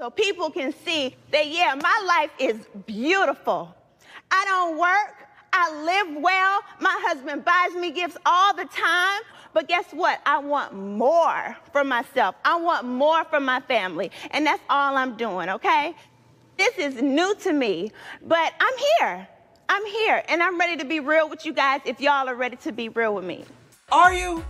so people can see that, yeah, my life is beautiful. I don't work. I live well. My husband buys me gifts all the time. But guess what? I want more for myself. I want more for my family. And that's all I'm doing, okay? This is new to me, but I'm here. I'm here and I'm ready to be real with you guys if y'all are ready to be real with me. Are you?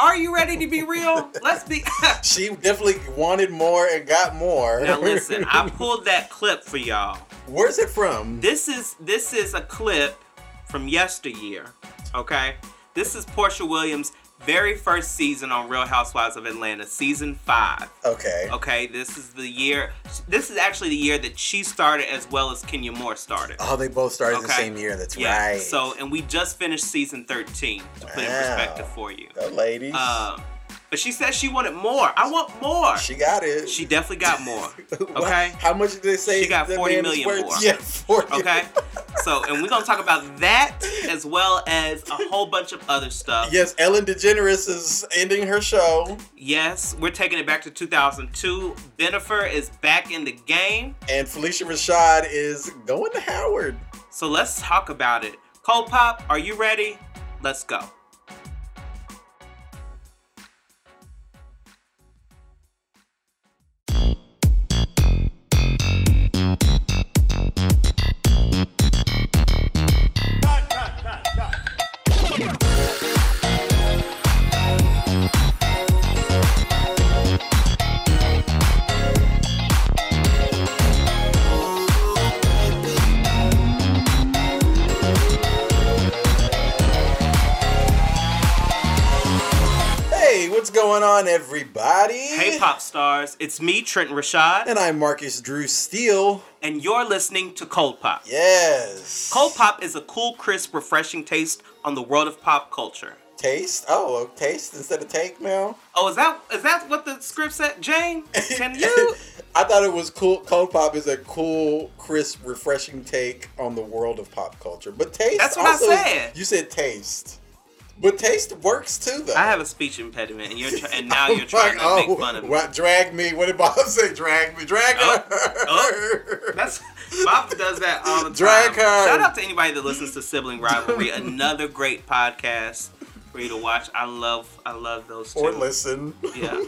Are you ready to be real? Let's be. she definitely wanted more and got more. now listen, I pulled that clip for y'all. Where's it from? This is this is a clip from yesteryear. Okay, this is Porsha Williams very first season on Real Housewives of Atlanta, season five. Okay. Okay, this is the year. This is actually the year that she started as well as Kenya Moore started. Oh, they both started okay. the same year. That's yeah. right. So, and we just finished season 13 to put wow. in perspective for you. The ladies. Uh, but she said she wanted more. I want more. She got it. She definitely got more. Okay. How much did they say? She got forty million more. Yeah, forty. Okay. so, and we're gonna talk about that as well as a whole bunch of other stuff. Yes, Ellen DeGeneres is ending her show. Yes, we're taking it back to 2002. Bennifer is back in the game, and Phylicia Rashad is going to Howard. So let's talk about it. Cold Pop, are you ready? Let's go. Going on, everybody? Hey, pop stars. It's me, Trenton Rashad. And I'm Marcus Drew Steele. And you're listening to Cold Pop. Yes. Cold Pop is a cool, crisp, refreshing taste on the world of pop culture. Taste? Oh, taste instead of take now? Oh, is that is that what the script said, Jane? Can you? I thought it was cool. Cold pop is a cool, crisp, refreshing take on the world of pop culture. But taste. That's what I said. You said taste. But taste works too, though. I have a speech impediment, and you're tra- and now oh, you're trying to make oh, fun of me. What, drag me? What did Bob say? Drag me? Drag oh, her? Oh, that's Bob does that all the time. Drag her. Shout out to anybody that listens to Sibling Rivalry, another great podcast for you to watch. I love I love those two. Or listen. Yeah.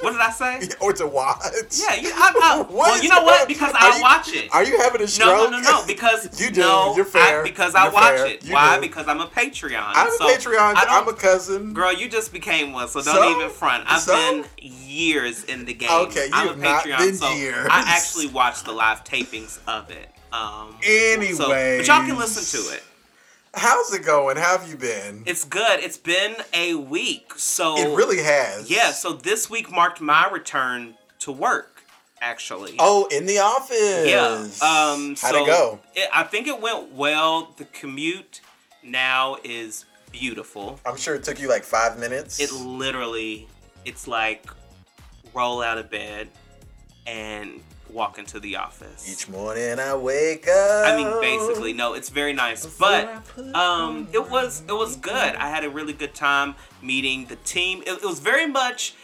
What did I say? or to watch. Yeah, you, I, I, well, you know what? Because I you, watch it. Are you having a stroke? No, no, no, no. Because you do. No, You're fair. I, because You're I watch fair. it. You Why? do. Because I'm a Patreon. I'm so a Patreon. I'm a cousin. Girl, you just became one, so don't So? even front. I've So? been years in the game. Okay, you I'm have a not Patreon, been so years. I actually watch the live tapings of it. Um, so- Anyway. but y'all can listen to it. How's it going? How have you been? It's good. It's been a week, so It really has. yeah. So this week marked my return to work. Actually, Oh, in the office. yeah. Um, How'd so it go? it- I think it went well. The commute now is beautiful. I'm sure it took you like five minutes. It literally, it's like roll out of bed and walk into the office. Each morning I wake up. I mean, basically, no, it's very nice, but um, it was it was good. I had a really good time meeting the team. It, it was very much.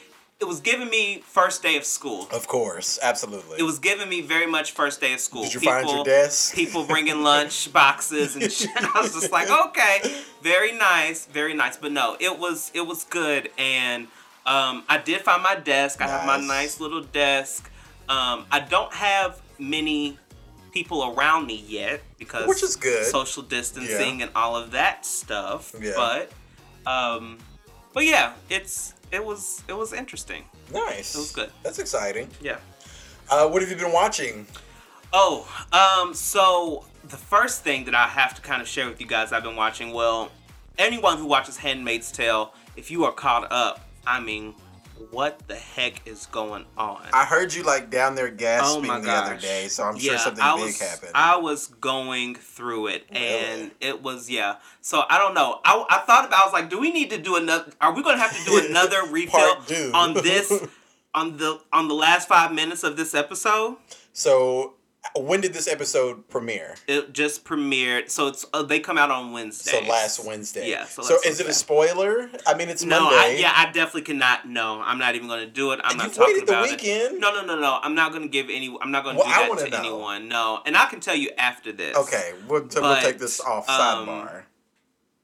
It was giving me first day of school. Of course, absolutely. It was giving me very much first day of school. Did you find your desk? People bringing lunch boxes and shit. I was just like, okay, very nice, very nice. But no, it was it was good, and um, I did find my desk. I have my Nice. nice little desk. Um, I don't have many people around me yet because Which is good. social distancing and all of that stuff. Yeah. But um, but yeah, it's it was it was interesting. Nice. It was good. That's exciting. Yeah. Uh, what have you been watching? Oh, um, so the first thing that I have to kind of share with you guys I've been watching, well, anyone who watches Handmaid's Tale, if you are caught up, I mean, what the heck is going on? I heard you like down there gasping Oh the other day, so I'm sure yeah, something I big was, happened. I was going through it, and Really? it was yeah. So I don't know. I, I thought about. I was like, do we need to do another? Are we going to have to do another refill on this? On the on the last five minutes of this episode? so When did this episode premiere? It just premiered, so it's uh, they come out on Wednesday. So last Wednesday. Yeah. So, So, is it a spoiler? I mean, it's No, Monday. I, yeah, I definitely cannot. No, I'm not even going to do it. I'm not You've talking about weekend. it. No, no, no, no. I'm not going to give any. I'm not going to Well, do that wanna know. anyone. No, and I can tell you after this. Okay, we'll, so we'll take this off um, sidebar.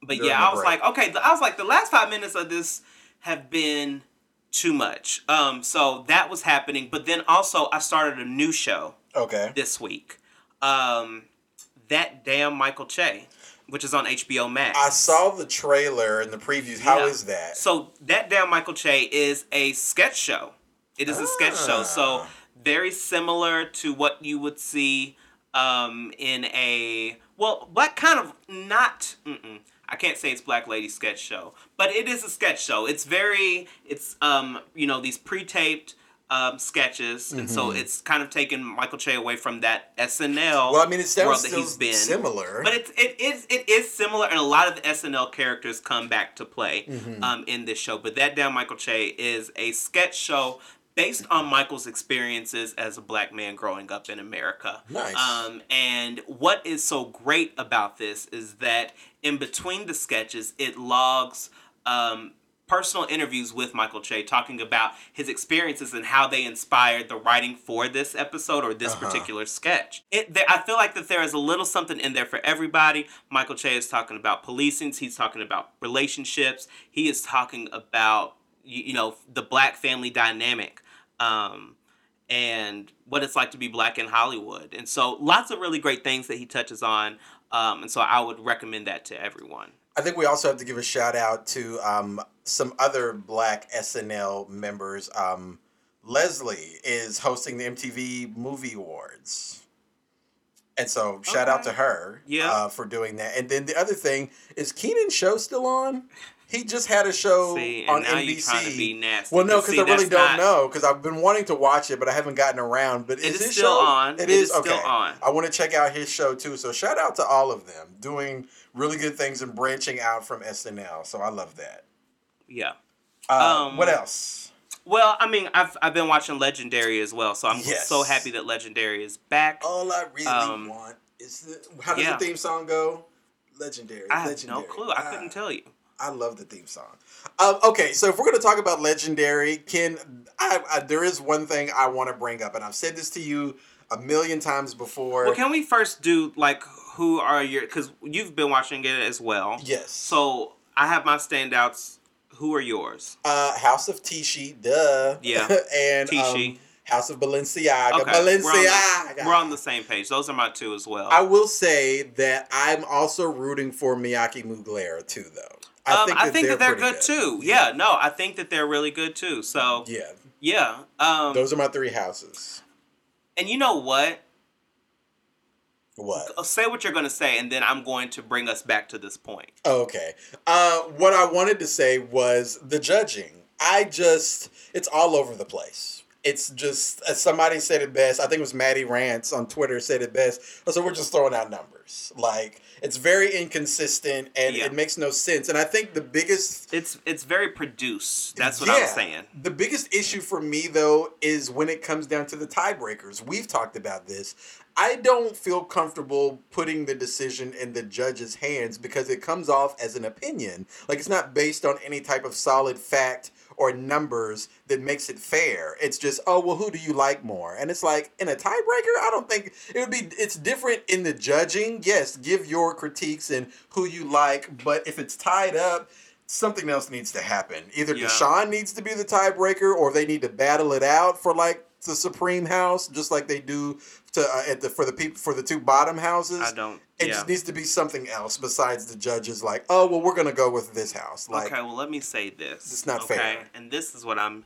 But yeah, I was break. like, okay, I was like, the last five minutes of this have been too much. Um, so that was happening. But then also, I started a new show Okay. this week. Um, that damn Michael Che, which is on HBO Max. I saw the trailer and the previews. How is Yeah. that? So that damn Michael Che is a sketch show. It is a sketch show. So Ah. very similar to what you would see um, in a well, black kind of not. Mm-mm, I can't say it's Black Lady sketch show, but it is a sketch show. It's very. It's um you know these pre-taped. Um, sketches, and so Mm-hmm. it's kind of taken Michael Che away from that SNL well, I mean, it's world that he's been. similar. But it's it is it is similar, and a lot of the SNL characters come back to play Mm-hmm. um, in this show. But that damn Michael Che is a sketch show based on Michael's experiences as a black man growing up in America. Nice. Um, and what is so great about this is that in between the sketches, it logs. Um, personal interviews with Michael Che talking about his experiences and how they inspired the writing for this episode or this Uh-huh. particular sketch. It, there, I feel like that there is a little something in there for everybody. Michael Che is talking about policing. He's talking about relationships. He is talking about you, you know the black family dynamic. Um, and what it's like to be black in Hollywood. And so lots of really great things that he touches on. Um, and so I would recommend that to everyone. I think we also have to give a shout out to um, some other black SNL members. Um, Leslie is hosting the MTV Movie Awards. And so shout out to her Yeah. uh, for doing that. And then the other thing is Kenan's show still on? He just had a show See, on NBC. be. Well, no, because I really don't not- know. Because I've been wanting to watch it, but I haven't gotten around. But It is is his still show on. It It is, is still okay. on. I want to check out his show too. So shout out to all of them doing really good things and branching out from SNL. So I love that. Yeah. Uh, Um, what else? Well, I mean, I've I've been watching Legendary as well, so I'm Yes. so happy that Legendary is back. All I really um, want is the. How does yeah. the theme song go? Legendary. I have legendary. no clue. I Ah, couldn't tell you. I love the theme song. Um, okay, so if we're going to talk about Legendary, Ken, I, I, there is one thing I want to bring up, and I've said this to you a million times before. Well, can we first do like who are your? Because you've been watching it as well. yes. So I have my standouts. Who are yours? uh, House of Tisci, duh. Yeah, and Tisci. Um, House of Balenciaga, Okay, we're on, Balenciaga. the, we're on the same page. Those are my two as well. I will say that I'm also rooting for Miyake Mugler too, though. I think, um, I think that they're pretty good, too. Yeah, no, I think that they're really good too. So Yeah, yeah, um, those are my three houses. and you know what? What? Say what you're gonna say, and then I'm going to bring us back to this point. Okay. Uh, what I wanted to say was the judging. I just, it's all over the place. It's just, as somebody said it best, I think it was Maddie Rance on Twitter said it best. So we're just throwing out numbers. Like, it's very inconsistent and Yeah. it makes no sense. And I think the biggest It's it's very produced. That's what Yeah. I'm saying. The biggest issue for me though is when it comes down to the tiebreakers. We've talked about this. I don't feel comfortable putting the decision in the judge's hands because it comes off as an opinion. Like it's not based on any type of solid fact or numbers that makes it fair. It's just, oh well, who do you like more? And it's like in a tiebreaker, I don't think it would be. It's different in the judging. Yes, give your critiques and who you like, but if it's tied up, something else needs to happen. Either Yeah. Dashaun needs to be the tiebreaker, or they need to battle it out for like the Supreme House, just like they do to uh, at the for the people for the two bottom houses. I don't. It yeah. just needs to be something else besides the judges. Like, oh well, we're gonna go with this house. Like, okay, well, let me say this. It's not okay? fair. And this is what I'm.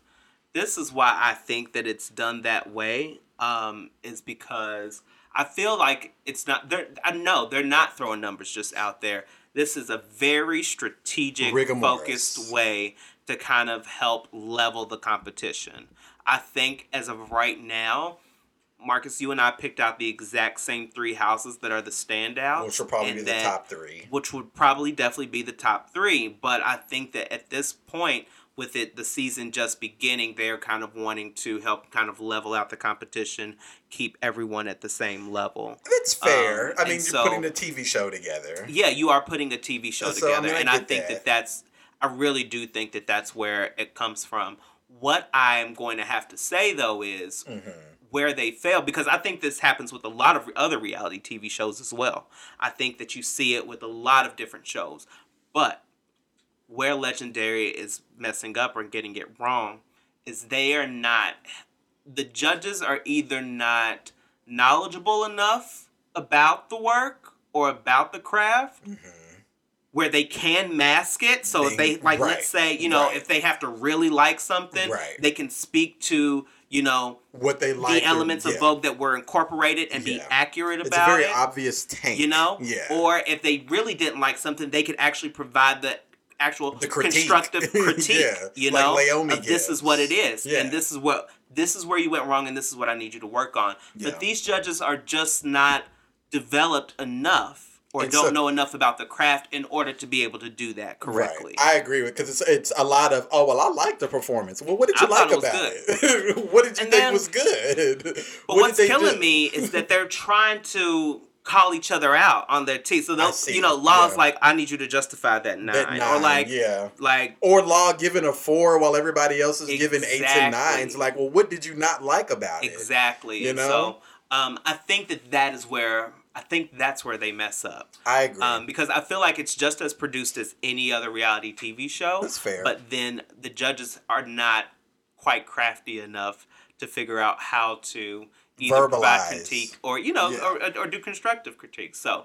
This is why I think that it's done that way. Um, is because I feel like it's not. They're. I know they're not throwing numbers just out there. This is a very strategic, focused way to kind of help level the competition. I think as of right now. Marcus, you and I picked out the exact same three houses that are the standouts. which will probably be the that- top three. which would probably definitely be the top three. But I think that at this point, with it the season just beginning, they're kind of wanting to help kind of level out the competition, keep everyone at the same level. That's fair. Um, I mean, you're so- putting a TV show together. Yeah, you are putting a TV show So, I together, mean, I and I think that. that that's. I really do think that that's where it comes from. What I'm going to have to say though is Mm-hmm. Where they fail because I think this happens with a lot of other reality TV shows as well. I think that you see it with a lot of different shows, but where Legendary is messing up or getting it wrong is they are not. The judges are either not knowledgeable enough about the work or about the craft mm-hmm. where they can mask it. So if they They- like, right, let's say you know, right. if they have to really like something, Right. they can speak to you know What they like. the elements yeah. of Vogue that were incorporated and be Yeah. accurate It's a about very it. obvious tank. you know, Yeah. Or if they really didn't like something, they could actually provide the actual The critique. constructive critique. Yeah, You like know, Naomi of this is what it is, and this is what this is where you went wrong, and this is what I need you to work on. But these judges are just not developed enough. Or And don't so- know enough about the craft in order to be able to do that correctly. Right. I agree with because it's it's a lot of oh well I like the performance. Well, what did you thought like it about it? what did you And think then- was good? But What what's killing do? me is that they're trying to call each other out on their teeth. So they'll, you know, Law's Yeah. like, I need you to justify that nine, That or like, yeah. like Or Law giving a four while everybody else is giving eights and nines. Like, well, what did you not like about it? exactly. You know? So um, I think that that is where I think that's where they mess up. I agree. Um, because I feel like it's just as produced as any other reality TV show. That's fair. But then the judges are not quite crafty enough to figure out how to either provide critique or you know Yeah. or, or do constructive critique. So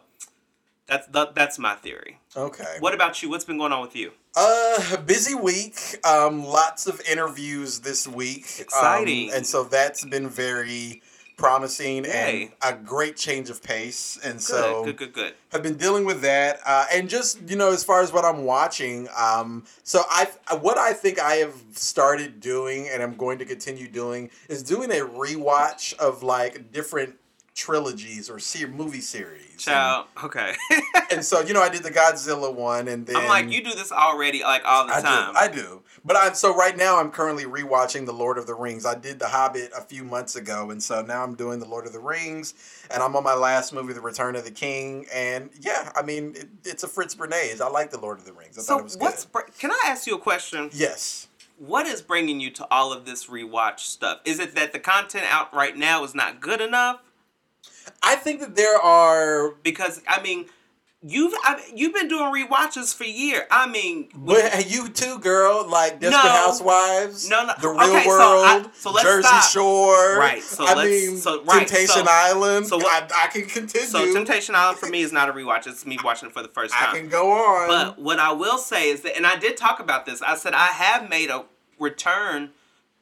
that's that, that's my theory. okay. What about you? What's been going on with you? Uh, busy week. Um, lots of interviews this week. Um, Exciting. and so that's been very promising Yay. and a great change of pace. And Good, so good, good, good. have been dealing with that uh, and just you know as far as what i'm watching um, so i what i think i have started doing and i'm going to continue doing is doing a rewatch of like different trilogies or movie series Child, okay. and, and so you know i did the godzilla one and then I'm like, you do this already, like all the I time. do, I do. But I'm so right now I'm currently rewatching The Lord of the Rings. I did The Hobbit a few months ago, and so now I'm doing The Lord of the Rings, and I'm on my last movie, The Return of the King. And yeah, I mean it, it's a Fritz Bernays. I like The Lord of the Rings. I so thought it was what's? good. br- Can I ask you a question? Yes. What is bringing you to all of this rewatch stuff? Is it that the content out right now is not good enough? I think that there are Because I mean, you've I, you've been doing rewatches for years. I mean, you too, girl, like Desperate No. Housewives, No, no. The Real Okay, so World, I- so Jersey stop. Shore, Right, so I let's- mean, so- right, Temptation so- Island. so what- I, I can continue. so Temptation Island for me is not a rewatch. It's me watching it for the first time. I can go on. But what I will say is that, and I did talk about this. I said I have made a return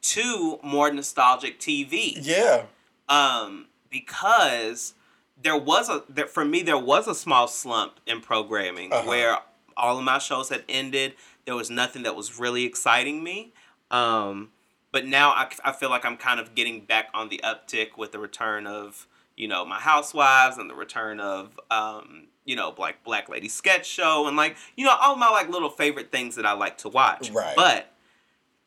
to more nostalgic TV. yeah. Um, because there was a there, for me there was a small slump in programming Uh-huh. where all of my shows had ended. There was nothing that was really exciting me. Um, but now I, I feel like I'm kind of getting back on the uptick with the return of you know my housewives and the return of um, you know like Black Lady Sketch Show and like you know all my like little favorite things that I like to watch. Right. But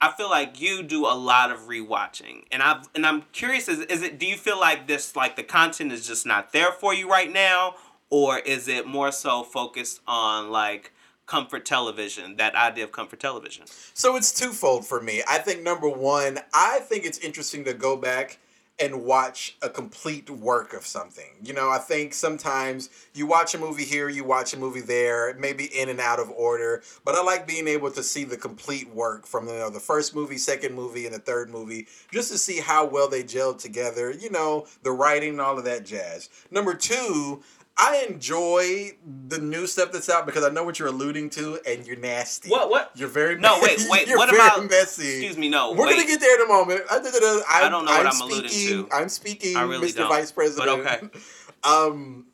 I feel like you do a lot of rewatching, and I and I'm curious: is is it? Do you feel like this like the content is just not there for you right now, or is it more so focused on like comfort television? That idea of comfort television. So it's twofold for me. I think number one, I think it's interesting to go back and watch a complete work of something. You know, I think sometimes you watch a movie here, you watch a movie there, maybe in and out of order, but I like being able to see the complete work from you know, the first movie, second movie, and the third movie, just to see how well they gelled together, you know, the writing and all of that jazz. Number two, I enjoy the new stuff that's out because I know what you're alluding to, and you're nasty. What- what? You're very No, wait, wait, You're what very about- messy. Excuse me, no. We're wait. gonna get there in a moment. I, I, I don't know what I'm alluding speaking, to. I'm speaking, I really Mr. don't, Vice President. but okay. Um,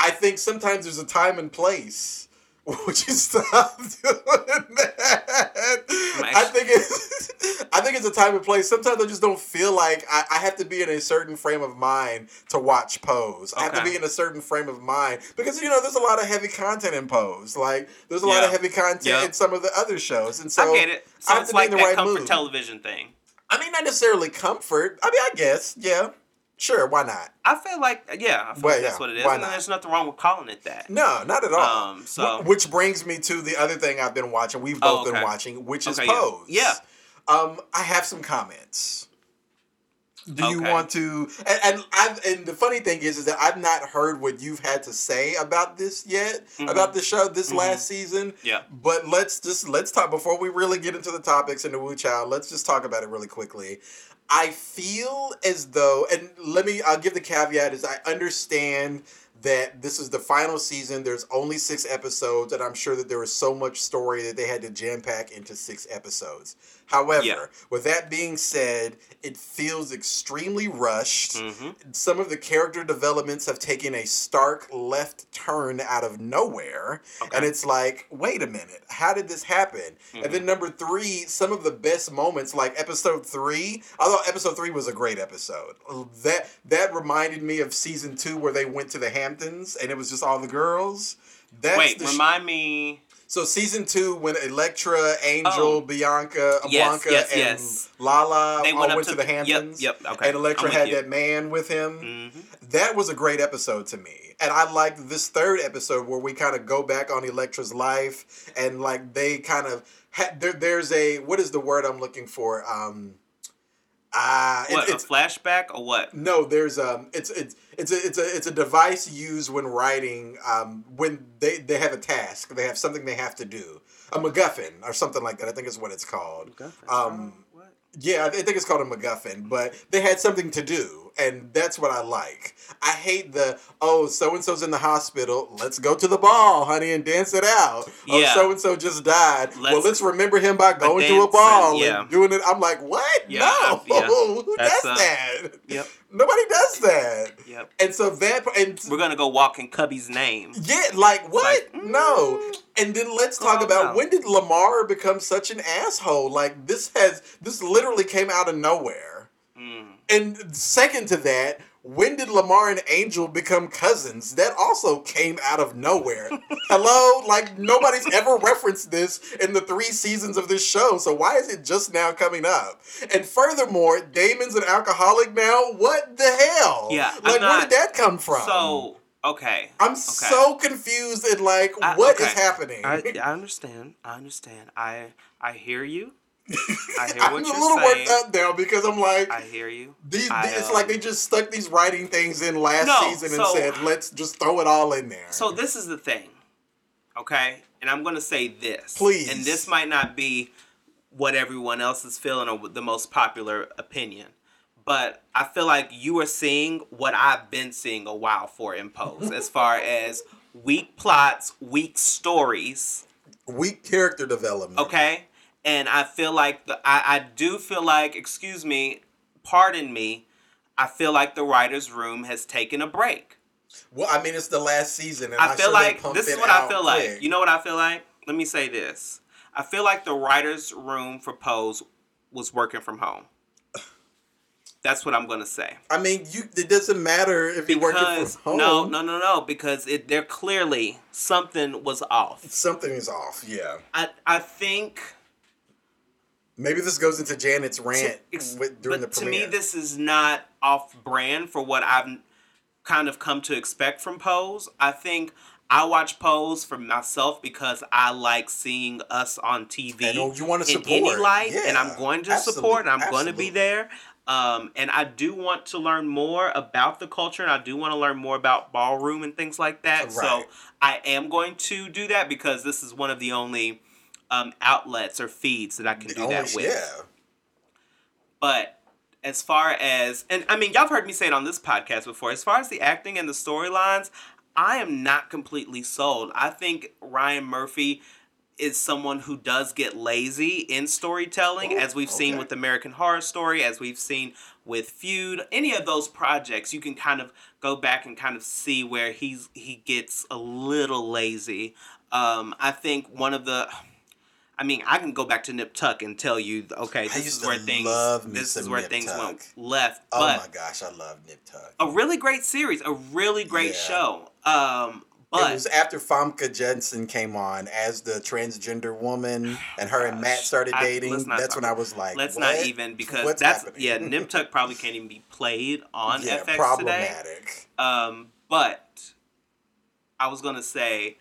I think sometimes there's a time and place Would you stop doing that? I think it's I think it's a time and place. Sometimes I just don't feel like I, I have to be in a certain frame of mind to watch Pose. I have to be in a certain frame of mind because you know there's a lot of heavy content in Pose. Like there's a lot of heavy content Yeah. in some of the other shows, and so I get it. I have to be in the that right comfort mood. television thing. I mean, not necessarily comfort. I mean, I guess, yeah, sure, why not? I feel like yeah, I feel Well, like that's yeah, what it is, and not? there's nothing wrong with calling it that. No, not at all. Um, so- Wh- which brings me to the other thing I've been watching. We've Oh, both been watching, which is Okay. Pose. Yeah. Um, I have some comments. Do you want to? And, and I've and the funny thing is, is that I've not heard what you've had to say about this yet, Mhm. about the show this Mhm. last season. Yeah. But let's just let's talk before we really get into the topics and the Woo Child. Let's just talk about it really quickly. I feel as though, and let me, I'll give the caveat is I understand that this is the final season. There's only six episodes, and I'm sure that there was so much story that they had to jam pack into six episodes. However, Yeah. with that being said, it feels extremely rushed. hmm Some of the character developments have taken a stark left turn out of nowhere. Okay. And it's like, wait a minute, how did this happen? And Mm-hmm. then number three, some of the best moments, like episode three, although episode three was a great episode. That that reminded me of season two where they went to the Hamptons and it was just all the girls. That's Wait, the sh- remind me. So season two when Electra, Angel, Oh. Bianca, Yes, Blanca, yes, and yes. Lala They all went went, to, to the the- yep, Hamptons. yep, okay. And Electra had you. that man with him. hmm That was a great episode to me. And I liked this third episode where we kind of go back on Electra's life and like they kind of ha- there, there's a what is the word I'm looking for? Um ah it- it's a flashback or what? no, there's um, it's it's it's a it's a it's a device used when writing um when they they have a task, they have something they have to do, a MacGuffin or something like that. I think is what it's called. Um, What? yeah, I think it's called a MacGuffin, but they had something to do, and that's what I like. I hate the oh, so and so's in the hospital. Let's go to the ball, honey, and dance it out. Yeah. Oh, so and so just died. well, Let's- let's remember him by going to a ball yeah. and doing it. I'm like, what? Yeah, no, yeah. who That's, does uh, that? Yep. Nobody does that. Yep. And so that and We're gonna go walk in Cubby's name. yeah, like what? Like, no. mm. And then let's talk about when did Lamar become such an asshole? Like this has this literally came out of nowhere. And second to that, when did Lamar and Angel become cousins? That also came out of nowhere. Hello? Like nobody's ever referenced this in the three seasons of this show. So why is it just now coming up? And furthermore, Damon's an alcoholic now. What the hell? Yeah, Like where did that come from? So okay. I'm okay. so confused and like, I- what is okay. happening? I, I understand. I understand. I I hear you. I hear I'm a you're little saying. worked up now because I'm like, I hear you. these, I, it's um, like they just stuck these writing things in last No, season and so- said, let's just throw it all in there. So this is the thing, okay? And I'm gonna say this, Please. And this might not be what everyone else is feeling or the most popular opinion, but I feel like you are seeing what I've been seeing a while for in Pose, as far as weak plots, weak stories. Weak character development. Okay, and I feel like the I, I do feel like excuse me, pardon me, I feel like the writers' room has taken a break. Well, I mean, it's the last season, and I I'm feel sure like this is what I feel quick. like. You know what I feel like? Let me say this. I feel like the writers' room for Pose was working from home. That's what I'm gonna say. I mean, you. It doesn't matter if you're working from home. no, no, no, no. Because it, there clearly something was off. Something is off. Yeah. I I think Maybe this goes into Janet's rant ex- with, during but the to me, this is not off brand for what I've kind of come to expect from Pose. I think I watch Pose for myself because I like seeing us on TV And, oh, you in any support. light, and I'm going to support, and I'm going to be there. Um, and I do want to learn more about the culture, and I do want to learn more about ballroom and things like that. So I am going to do that because this is one of the only um, outlets or feeds that I can do that with. Yeah. But as far as and I mean, y'all have heard me say it on this podcast before. As far as the acting and the storylines, I am not completely sold. I think Ryan Murphy is someone who does get lazy in storytelling, Ooh, as we've seen with American Horror Story, as we've seen with Feud. Any of those projects, you can kind of go back and kind of see where he's he gets a little lazy. Um, I think one of the I mean, I can go back to Nip Tuck and tell you, okay, I this is where things this is where Nip things Tuck. went left. Oh my gosh, I love Nip Tuck. a really great series, a really great Yeah. show. Um, but it was after Famke Janssen came on as the transgender woman, and her and Matt started dating. let's That's when I was like, let's what? not even because What's that's happening? yeah, Nip Tuck probably can't even be played on yeah, FX today. problematic. Um, but I was gonna say,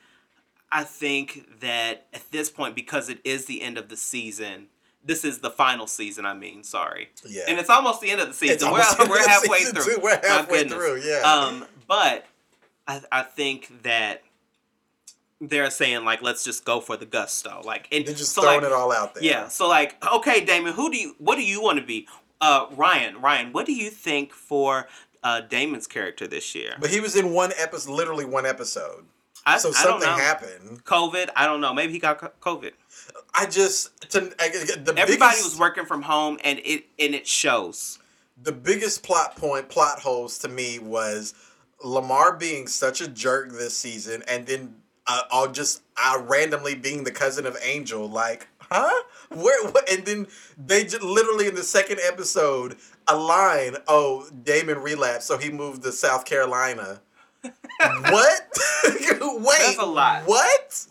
I think that at this point, because it is the end of the season, this is the final season. I mean, sorry, Yeah. and it's almost the end of the season. We're, almost the end we're halfway season, through. too. We're halfway through, yeah. Um, but I I think that they're saying like let's just go for the gusto, like and They're just so, throwing like, it all out there. yeah. So like, okay, Damon, who do you what do you want to be? Uh Ryan, Ryan, what do you think for uh Damon's character this year? But he was in one episode, literally one episode. I, so I don't something know. happened. COVID, I don't know. Maybe he got COVID. I just to, I, the Everybody biggest, was working from home and it and it shows. the biggest plot point, plot holes to me was Lamar being such a jerk this season, and then uh, all just uh, randomly being the cousin of Angel. Like, huh? Where? What? And then they just literally in the second episode a line. Oh, Damon relapsed, so he moved to South Carolina. What? Wait, That's a lot. What?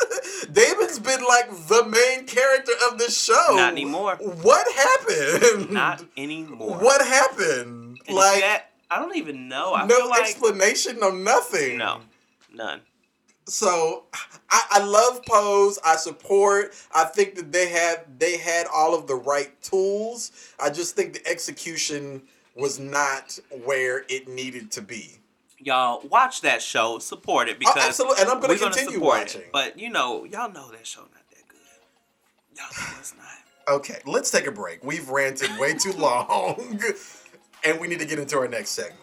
Damon's been like the main character of the show. Not anymore. What happened? Not anymore. What happened? And like that, I don't even know. I no feel like explanation, no nothing. no, none. So I, I love Pose. I support. I think that they had they had all of the right tools. I just think the execution was not where it needed to be. Y'all watch that show, support it Oh, because absolutely, and I'm going we're to gonna continue support watching. It. But you know, y'all know that show not that good. Y'all know it's not. Okay, let's take a break. We've ranted way too long, and we need to get into our next segment.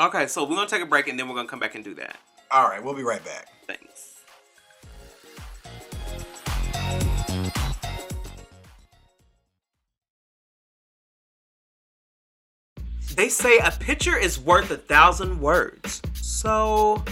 Okay, so we're gonna take a break and then we're gonna come back and do that. All right, we'll be right back. They say a picture is worth a thousand words. So,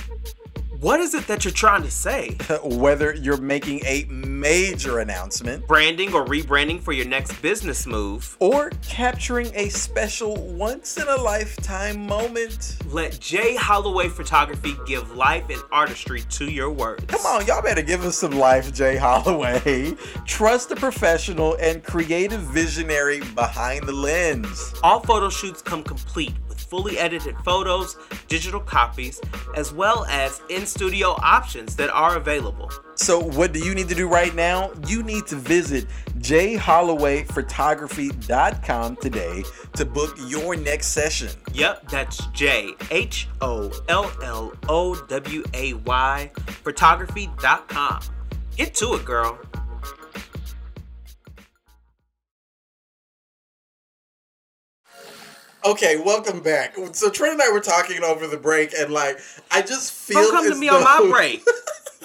what is it that you're trying to say? Whether you're making a major announcement Branding or rebranding for your next business move? or capturing a special once in a lifetime moment. Let Jay Holloway Photography give life and artistry to your words. Come on, y'all better give us some life, Jay Holloway. Trust the professional and creative visionary behind the lens. All photo shoots come complete fully edited photos, digital copies, as well as in studio options that are available. So, what do you need to do right now? You need to visit jhollowayphotography.com today to book your next session. Yep, that's J H O L L O W A Y photography.com. Get to it, girl. Okay, welcome back. So Trent and I were talking over the break, and like I just feel Don't come to me on my break.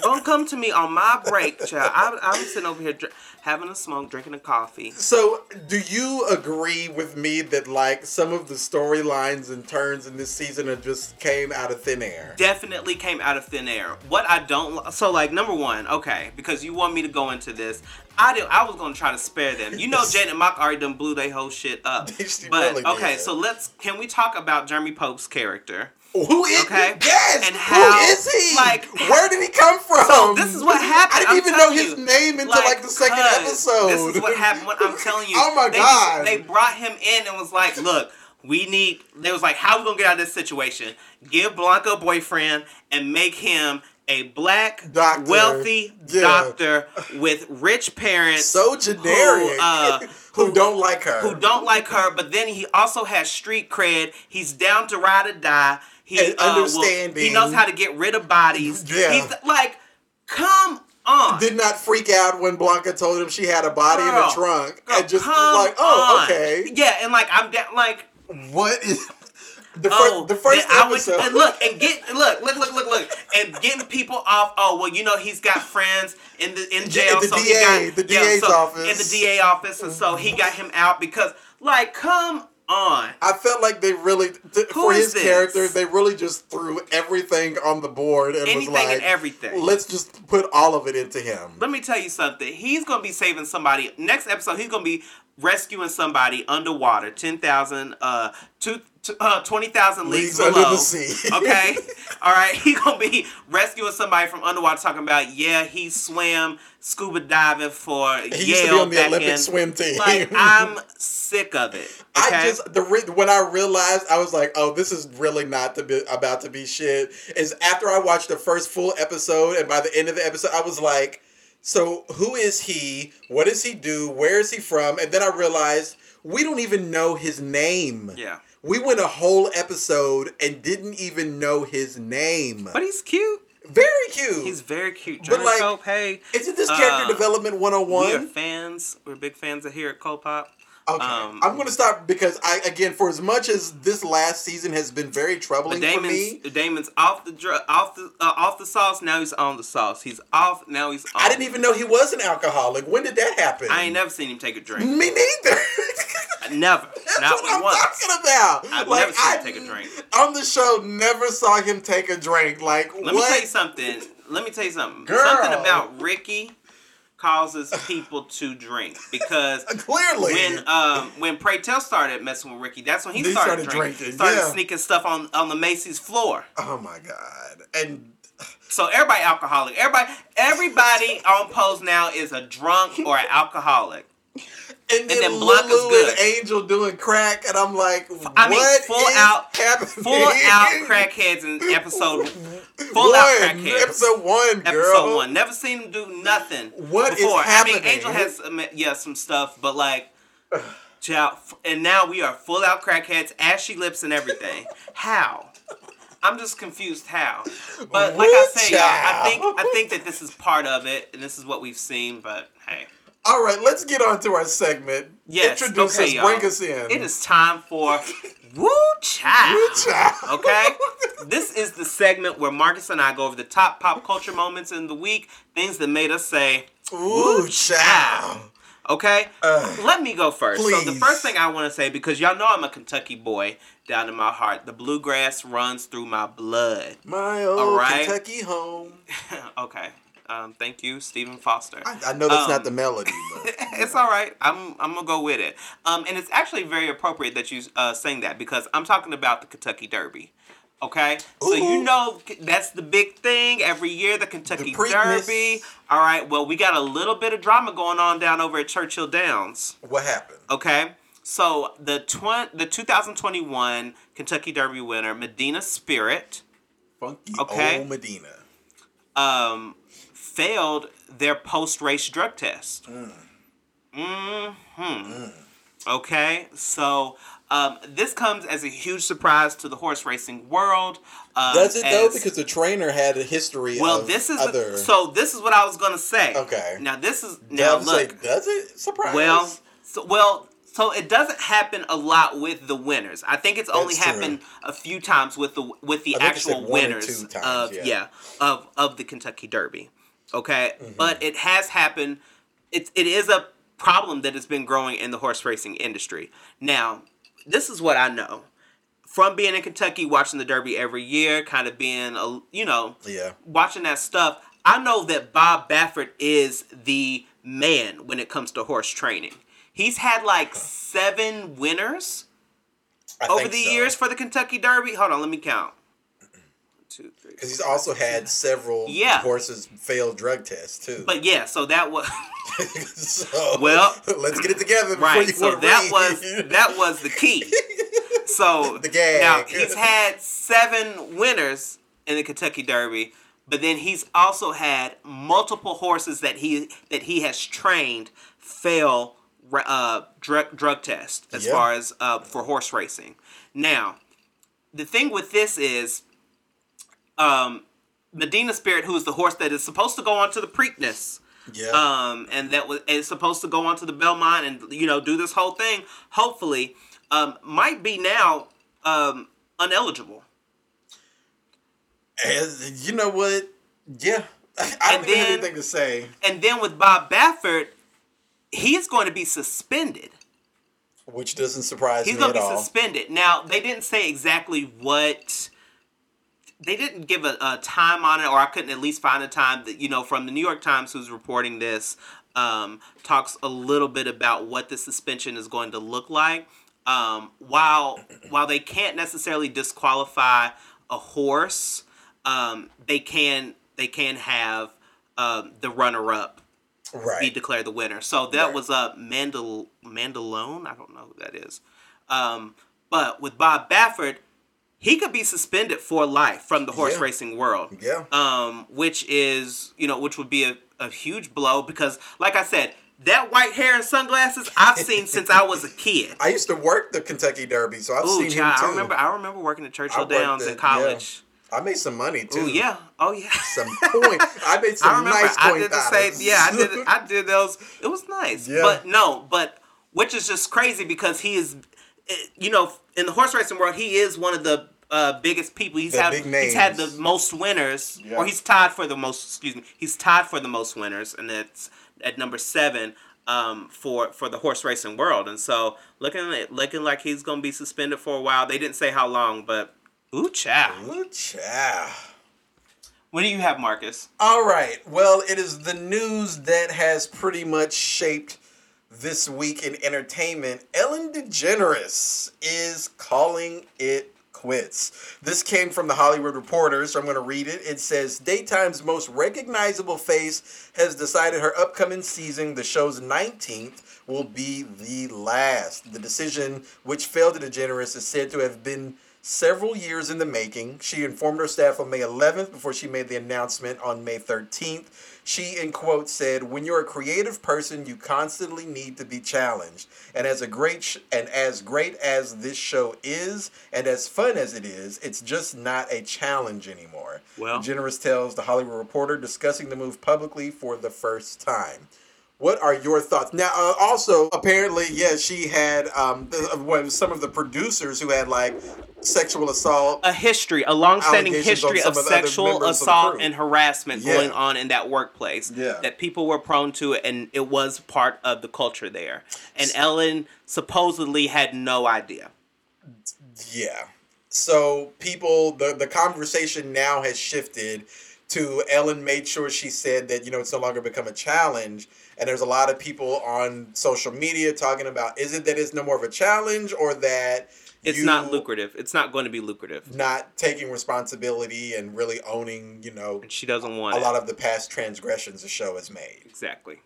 Don't come to me on my break, child. I'm, I'm sitting over here dr- having a smoke, drinking a coffee. So, do you agree with me that like some of the storylines and turns in this season have just came out of thin air? definitely came out of thin air. What I don't so like number one, okay, because you want me to go into this. I did. I was gonna try to spare them. You know, Janet Mock already done blew their whole shit up. But really okay, did. so let's can we talk about Jeremy Pope's character? Who is Okay. Yes. And how- who is he? like, where did he come from? So this is what happened. I didn't I'm even know his you. name until like, the second episode. This is what happened. What I'm telling you. Oh my they God. they brought him in and was like, "Look, we need." They was like, "How we gonna get out of this situation? Give Blanca a boyfriend and make him." A black, Doctor. wealthy Yeah. doctor with rich parents so generic. Who, uh, who don't like her? who don't like her, but then he also has street cred. He's down to ride or die. He And uh, will- understanding. he knows how to get rid of bodies. Yeah. He's like, come on. Did not freak out when Blanca told him she had a body in Girl, the trunk, Girl, and just come like, oh, on. okay. Yeah, and like I'm down. Like What is the oh, first? The first I episode. and look and get look look look look look and getting people off. Oh well, you know he's got friends in the in jail. the so he DA, got, the DA's so- office. In the DA office, and so he got him out because like come on. I felt like they really, th- for his this? character, they really just threw everything on the board and Anything was like, and everything. let's just put all of it into him. Let me tell you something. He's gonna be saving somebody. Next episode, he's gonna be rescuing somebody underwater. Ten thousand, uh, two, uh, twenty thousand leagues, Leagues below. under the sea. okay, all right. He's gonna be rescuing somebody from underwater. Talking about yeah, he swam scuba diving for He used to be on the Olympic in. swim team. Like I'm sick of it. Okay? I just the re- when I realized I was like, oh, this is really not to be about to be shit. Is after I watched the first full episode, and by the end of the episode, I was like, so who is he? What does he do? Where is he from? And then I realized we don't even know his name. yeah, We went a whole episode and didn't even know his name. but he's cute. Very cute. He's very cute. But, like, Cope, hey, Isn't this character uh, development we are fans. We're big fans of here at Copop. Okay. um, I'm going to stop because I again for as much as this last season has been very troubling for me, Damon's Damon's off the dr- off the uh, off the sauce. Now he's on the sauce. He's off. Now he's. On. I didn't even know he was an alcoholic. When did that happen? I ain't never seen him take a drink. Me neither. Never. That's Not what I'm once. talking about. I've like, never seen I him take a drink. On the show, never saw him take a drink. Like Let what? me tell you something. Let me tell you something. Girl. Something about Ricky causes people to drink because Clearly. when um when Pray Tell started messing with Ricky, that's when he He started, started drinking. drinking, Started yeah. sneaking stuff on on the Macy's floor. oh my god. And So everybody alcoholic. Everybody everybody on pose now is a drunk or an alcoholic. And, then, then Blanca's Lulu good. and Angel doing crack, and I'm like, I mean, what full is out- happening? Full out crackheads in episode full one, out crackheads. Episode one, girl. Episode one. Never seen him do nothing What is before. I mean, happening? Angel has yeah some stuff, but like, and now we are full out crackheads, ashy lips and everything. How? I'm just confused. How? But like I say, y'all, I think I think that this is part of it, and this is what we've seen. But hey, All right, let's get on to our segment. yes, Introduce okay, us, bring us in. It is time for Woo Child. Woo, child. Okay? this is the segment where Marcus and I go over the top pop culture moments in the week, things that made us say, Woo child. okay? Ugh. Let me go first. So, the first thing I want to say, because y'all know I'm a Kentucky boy down in my heart, the bluegrass runs through my blood. My old All right. Kentucky home. okay. Um, thank you, Stephen Foster. I, I know that's Um, not the melody, but it's all right. I'm I'm gonna go with it. Um, and it's actually very appropriate that you uh sing that because I'm talking about the Kentucky Derby. Okay, so you know that's the big thing every year, the Kentucky Preakness. Derby. All right, well we got a little bit of drama going on down over at Churchill Downs. what happened? Okay, so the tw- the 2021 Kentucky Derby winner Medina Spirit Funky Okay. old Medina. um, failed their post race drug test. hmm Okay, so um, this comes as a huge surprise to the horse racing world. Um, Does it though? Because the trainer had a history well, of this is other. so. This is what I was gonna say. Okay. Now this is now look. like, does it? Surprise. Well, so, well, so it doesn't happen a lot with the winners. I think it's only That's true. happened a few times with the with the actual like one or winners two times, of yeah. yeah. of of the Kentucky Derby. Okay, Mm-hmm. but it has happened. It's it is a problem that has been growing in the horse racing industry. Now, this is what I know from being in Kentucky, watching the Derby every year, kind of being a you know yeah. watching that stuff, I know that Bob Baffert is the man when it comes to horse training. He's had like seven winners I over the so. years for the Kentucky Derby. Hold on, let me count. Two, three. Because he's also had several Yeah. horses fail drug tests too. But yeah, so that was so, Well, let's get it together before right. So that read. was that was the key. So The gag. now he's had seven winners in the Kentucky Derby, but then he's also had multiple horses that he that he has trained fail uh, drug drug test as Yeah. far as uh, for horse racing. Now, the thing with this is, um, Medina Spirit, who is the horse that is supposed to go on to the Preakness yeah. um, and that was is supposed to go on to the Belmont and you know do this whole thing. Hopefully, um, might be now um, uneligible. As- you know what? Yeah. I don't And have anything to say. And then with Bob Baffert, he is going to be suspended. which doesn't surprise me. He's gonna at be all. suspended. Now they didn't say exactly what. They didn't give a, a time on it, or I couldn't at least find a time that you know from the New York Times, who's reporting this, um, talks a little bit about what the suspension is going to look like. Um, while while they can't necessarily disqualify a horse, um, they can they can have um, the runner up be declared the winner. So that Right. was a uh, Mandel Mandalone. I don't know who that is. Um, but with Bob Baffert, he could be suspended for life from the horse Yeah. racing world. Yeah. Um, which is you know which would be a, a huge blow because like I said. That white hair and sunglasses I've seen since I was a kid. I used to work the Kentucky Derby, so I've Ooh, seen him too. I remember. I remember working at Churchill Downs in at- college. I made some money too. Ooh, yeah. Oh, yeah. Some point. I made some I remember nice I did the same. Yeah, I did. I did those. It was nice. Yeah. But no, but which is just crazy because he is, you know, in the horse racing world, he is one of the uh, biggest people. He's The had big he's had the most winners, Yeah. or he's tied for the most. Excuse me, he's tied for the most winners, and it's at number seven. Um, for for the horse racing world, and so looking at, looking like he's gonna be suspended for a while. They didn't say how long, but ooh, chow. Ooh, child. What do you have, Marcus? All right. Well, it is the news that has pretty much shaped this week in entertainment. Ellen DeGeneres is calling it quits. This came from the Hollywood Reporter, so I'm going to read it. It says Daytime's most recognizable face has decided her upcoming season, the show's 19th, will be the last. The decision, which failed to DeGeneres, is said to have been several years in the making. She informed her staff on May 11th before she made the announcement on May 13th. She, in quotes, said, "When you're a creative person, you constantly need to be challenged. And as a great sh- and as great as this show is, and as fun as it is, it's just not a challenge anymore." Well- DeGeneres tells the Hollywood Reporter, discussing the move publicly for the first time. What are your thoughts? Now, uh, also apparently, yeah, she had um, the, uh, some of the producers who had like sexual assault. a history, a long-standing history of sexual members of assault and harassment Yeah. going on in that workplace. Yeah. That people were prone to, and it was part of the culture there. And Ellen supposedly had no idea. Yeah. So people, the the conversation now has shifted to Ellen made sure she said that you know it's no longer become a challenge, and there's a lot of people on social media talking about is it that it's no more of a challenge or that It's not lucrative. It's not going to be lucrative. not taking responsibility and really owning you know And she doesn't want a it. lot of the past transgressions the show has made. exactly.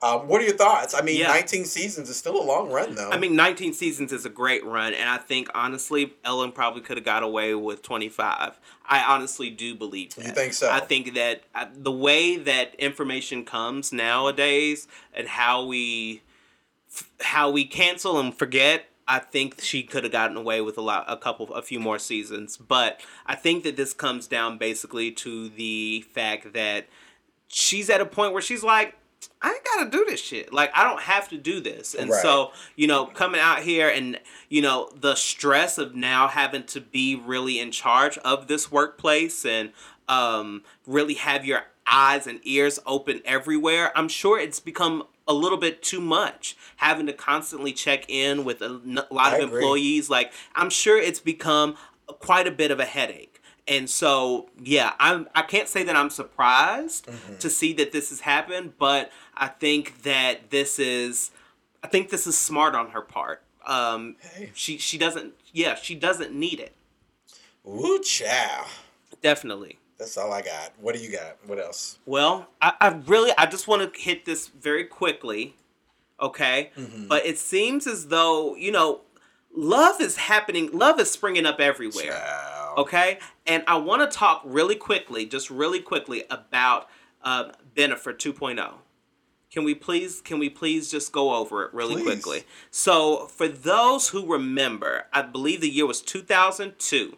Um, what are your thoughts? I mean, Yeah. 19 seasons is still a long run though. I mean, 19 seasons is a great run, and I think honestly, Ellen probably could have got away with 25. I honestly do believe that. You think so? I think that uh, the way that information comes nowadays and how we f- how we cancel and forget. I think she could have gotten away with a lot, a couple, a few more seasons. But I think that this comes down basically to the fact that she's at a point where she's like, I ain't gotta do this shit. Like I don't have to do this. And Right. so, you know, coming out here and, you know, the stress of now having to be really in charge of this workplace and um really have your eyes and ears open everywhere, I'm sure it's become a little bit too much having to constantly check in with a lot of employees like i'm sure it's become quite a bit of a headache and so yeah i'm i can't say that i'm surprised Mm-hmm. to see that this has happened but i think that this is i think this is smart on her part um Hey. she she doesn't yeah she doesn't need it Woo chow. definitely That's all I got. What do you got? What else? Well, I, I really I just want to hit this very quickly, okay? Mm-hmm. But it seems as though you know, love is happening. Love is springing up everywhere. Chow. Okay, and I want to talk really quickly, just really quickly about uh, Bennifer 2.0. Can we please? Can we please just go over it really Please. quickly? So, for those who remember, I believe the year was 2002.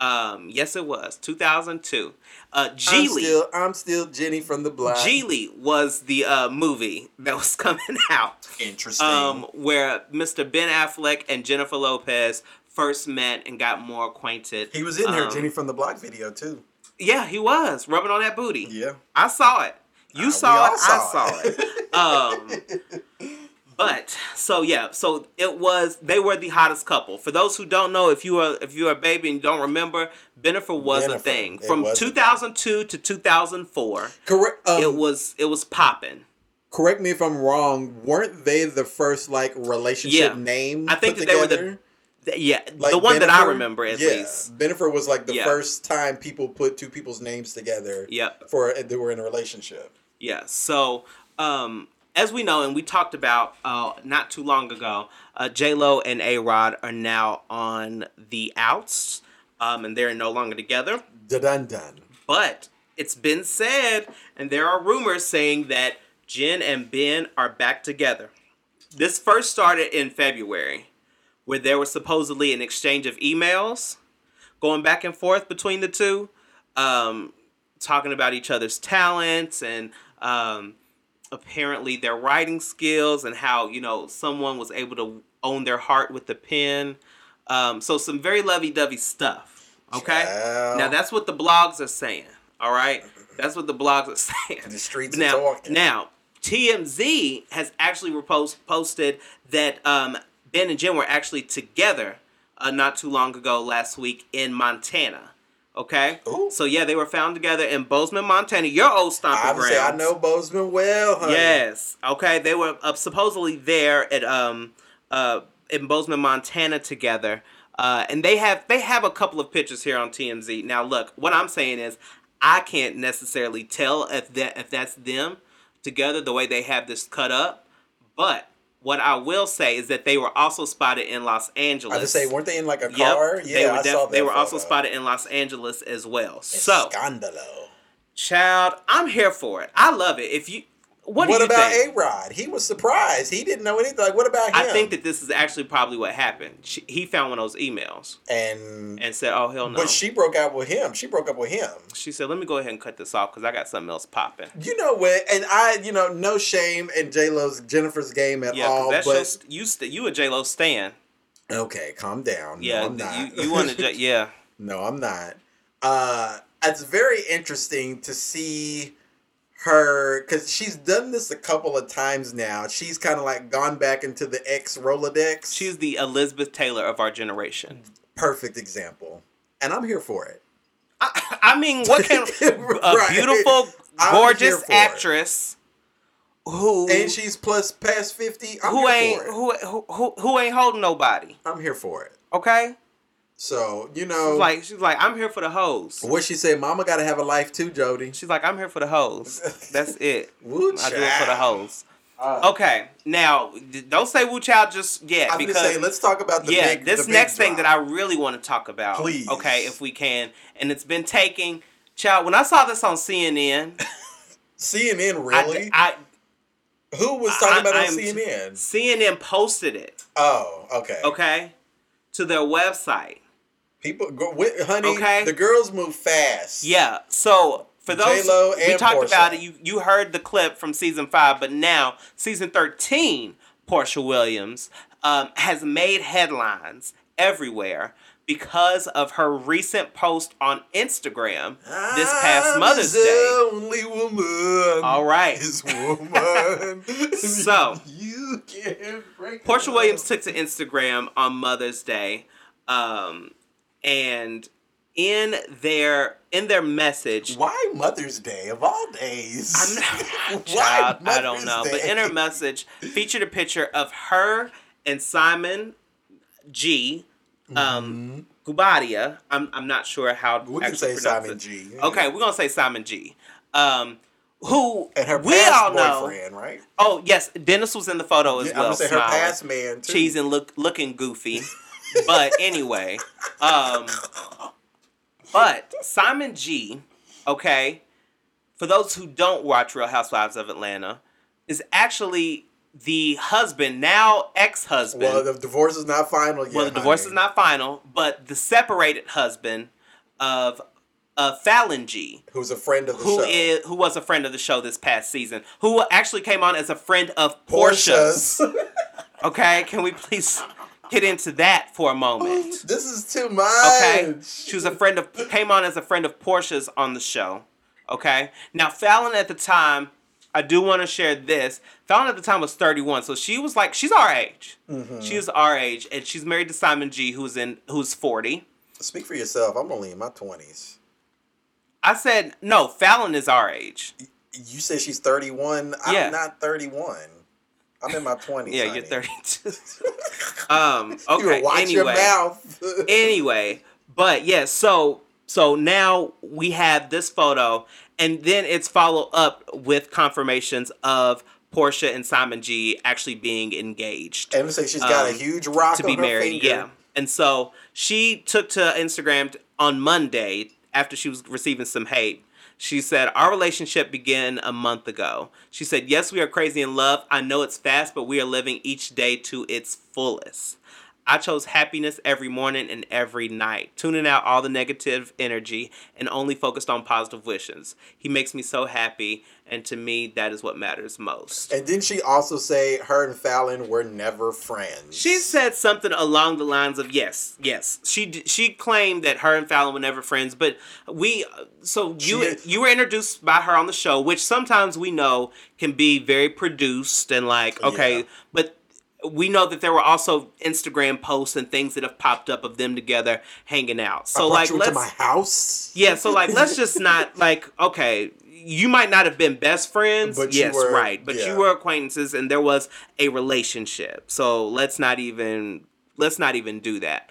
Um, yes, it was 2002. Uh, I'm still, I'm still Jenny from the block. Gigli was the uh, movie that was coming out, Interesting. um, where Mr. Ben Affleck and Jennifer Lopez first met and got more acquainted. he was in her um, Jenny from the block video too. Yeah, he was rubbing on that booty. Yeah. I saw it. You Uh, saw it. all I saw it. Um, But so yeah, so it was they were the hottest couple. For those who don't know, if you are if you are a baby and don't remember, Bennifer was Bennifer, a thing from was thing. 2002 to 2004. Correct. Um, it was it was popping. correct me if I'm wrong. Weren't they the first like relationship Yeah. name? I think that they were the- Yeah, Like the one that I remember at yeah. least. Bennifer was like the Yeah. first time people put two people's names together. Yep. For they were in a relationship. Yeah. So, um, as we know, and we talked about uh, not too long ago, uh, J Lo and A Rod are now on the outs, um, and they're no longer together. Dun dun. But it's been said, and there are rumors saying that Jen and Ben are back together. This first started in February, where there was supposedly an exchange of emails going back and forth between the two, um, talking about each other's talents and um, apparently their writing skills and how you know someone was able to own their heart with the pen. Um, so some very lovey-dovey stuff. Okay, Child. now that's what the blogs are saying. All right, that's what the blogs are saying. The streets are now, talking. now TMZ has actually repost, posted that um, Ben and Jen were actually together uh, not too long ago last week in Montana. Okay, Ooh. so yeah, they were found together in Bozeman, Montana, your old stomping grounds. I know Bozeman well, honey. Yes. Okay. They were uh, supposedly there at um uh in Bozeman, Montana together. Uh, and they have they have a couple of pictures here on TMZ. Now, look, what I'm saying is, I can't necessarily tell if that if that's them together the way they have this cut up. But what I will say is that they were also spotted in Los Angeles. I just say, weren't they in like a Yep. car? they Yeah, were I def- They were also spotted in Los Angeles as well. So, Scandalo. child, I'm here for it. I love it. If you, what, What, about? A Rod? He was surprised. He didn't know anything. Like, what about him? I think that this is actually probably what happened. She, he found one of those emails and and said, "Oh hell no." but she broke up with him. She broke up with him. she said, "Let me go ahead and cut this off because I got something else popping." You know what? And I, you know, no shame in J Lo's Jennifer's game at Yeah, all. because But that's just you. St- you a J Lo stan. okay, calm down. Yeah, no, I'm not. you you want to? Yeah, no, I'm not. Uh, it's very interesting to see her because she's done this a couple of times now. She's kind of like gone back into the ex Rolodex. she's the Elizabeth Taylor of our generation. perfect example, and I'm here for it. I, I mean, what can a beautiful, gorgeous for it. actress who And she's plus past fifty. I'm who ain't who, who who who ain't holding nobody? I'm here for it. Okay, So you know, she's like she's like I'm here for the hoes. what she say? Mama got to have a life too, Jody. She's like I'm here for the hoes. That's it. Woo I do it for the hoes. Uh, Okay, now don't say Woo Child just yet I'm because say, let's talk about the yeah, big. this the next thing that I really want to talk about. Please. Okay, if we can, and it's been taking. Child, when I saw this on CNN, CNN really? I, Who was talking I- about it I on CNN? CNN posted it. Oh, okay. Okay, to their website. People, honey. Okay. The girls move fast. Yeah. So for those J-Lo we talked Porsha. about it, you you heard the clip from season five, but now season thirteen, Porsha Williams um, has made headlines everywhere because of her recent post on Instagram this past Mother's Day. Only woman. All right. His woman. So, you can't break. Porsha Williams took to Instagram on Mother's Day, um, and in their in their message, Why Mother's Day of all days? I'm Why I don't know. But in her message featured a picture of her and Simon G. Um, Guobadia. I'm I'm not sure how Mm-hmm. We can say Simon it. G. Okay, we're gonna say Simon G. Um, who And her we past all know. boyfriend, right? Oh yes, Dennis was in the photo as Yeah, I'm well. gonna say her past man too. cheese and look looking goofy. but anyway, um, but Simon G. Okay, for those who don't watch Real Housewives of Atlanta, is actually the husband now ex-husband. Well, the divorce is not final yet. Well, the divorce honey. is not final, but the separated husband of uh, Falynn G, Who's a friend of the who show? is who was a friend of the show this past season, who actually came on as a friend of Porsha's. Porsha's. Okay, can we please get into that for a moment? this is too much. Okay, she was a friend of came on as a friend of Porsha's on the show. Okay, now Falynn at the time I do want to share this. Falynn at the time was 31, so she was like, she's our age. Mm-hmm. She is our age, and she's married to Simon G, who's in who's 40. Speak for yourself. I'm only in my twenties. I said no. Falynn is our age. You said she's 31. I'm not 31. I'm in my 20s. Yeah, honey. you're 32. um. You Okay. watch anyway. your mouth. anyway, but yeah, so so now we have this photo, and then it's follow up with confirmations of Porsha and Simon G actually being engaged and say she's got Um, a huge rock to on be her married. finger. Yeah, and so she took to Instagram on Monday after she was receiving some hate. She said, Our relationship began a month ago. She said, Yes, we are crazy in love. I know it's fast, but we are living each day to its fullest. I chose happiness every morning and every night, tuning out all the negative energy and only focused on positive wishes. He makes me so happy, and to me, that is what matters most. And didn't she also say her and Falynn were never friends? She said something along the lines of yes, yes. She she claimed that her and Falynn were never friends, but we so you you were introduced by her on the show, which sometimes we know can be very produced and like okay, Yeah. but we know that there were also Instagram posts and things that have popped up of them together hanging out. So like you let's my house. yeah, so like let's just not like okay, you might not have been best friends, But yes, were- right, but yeah. you were acquaintances and there was a relationship. So let's not even let's not even do that.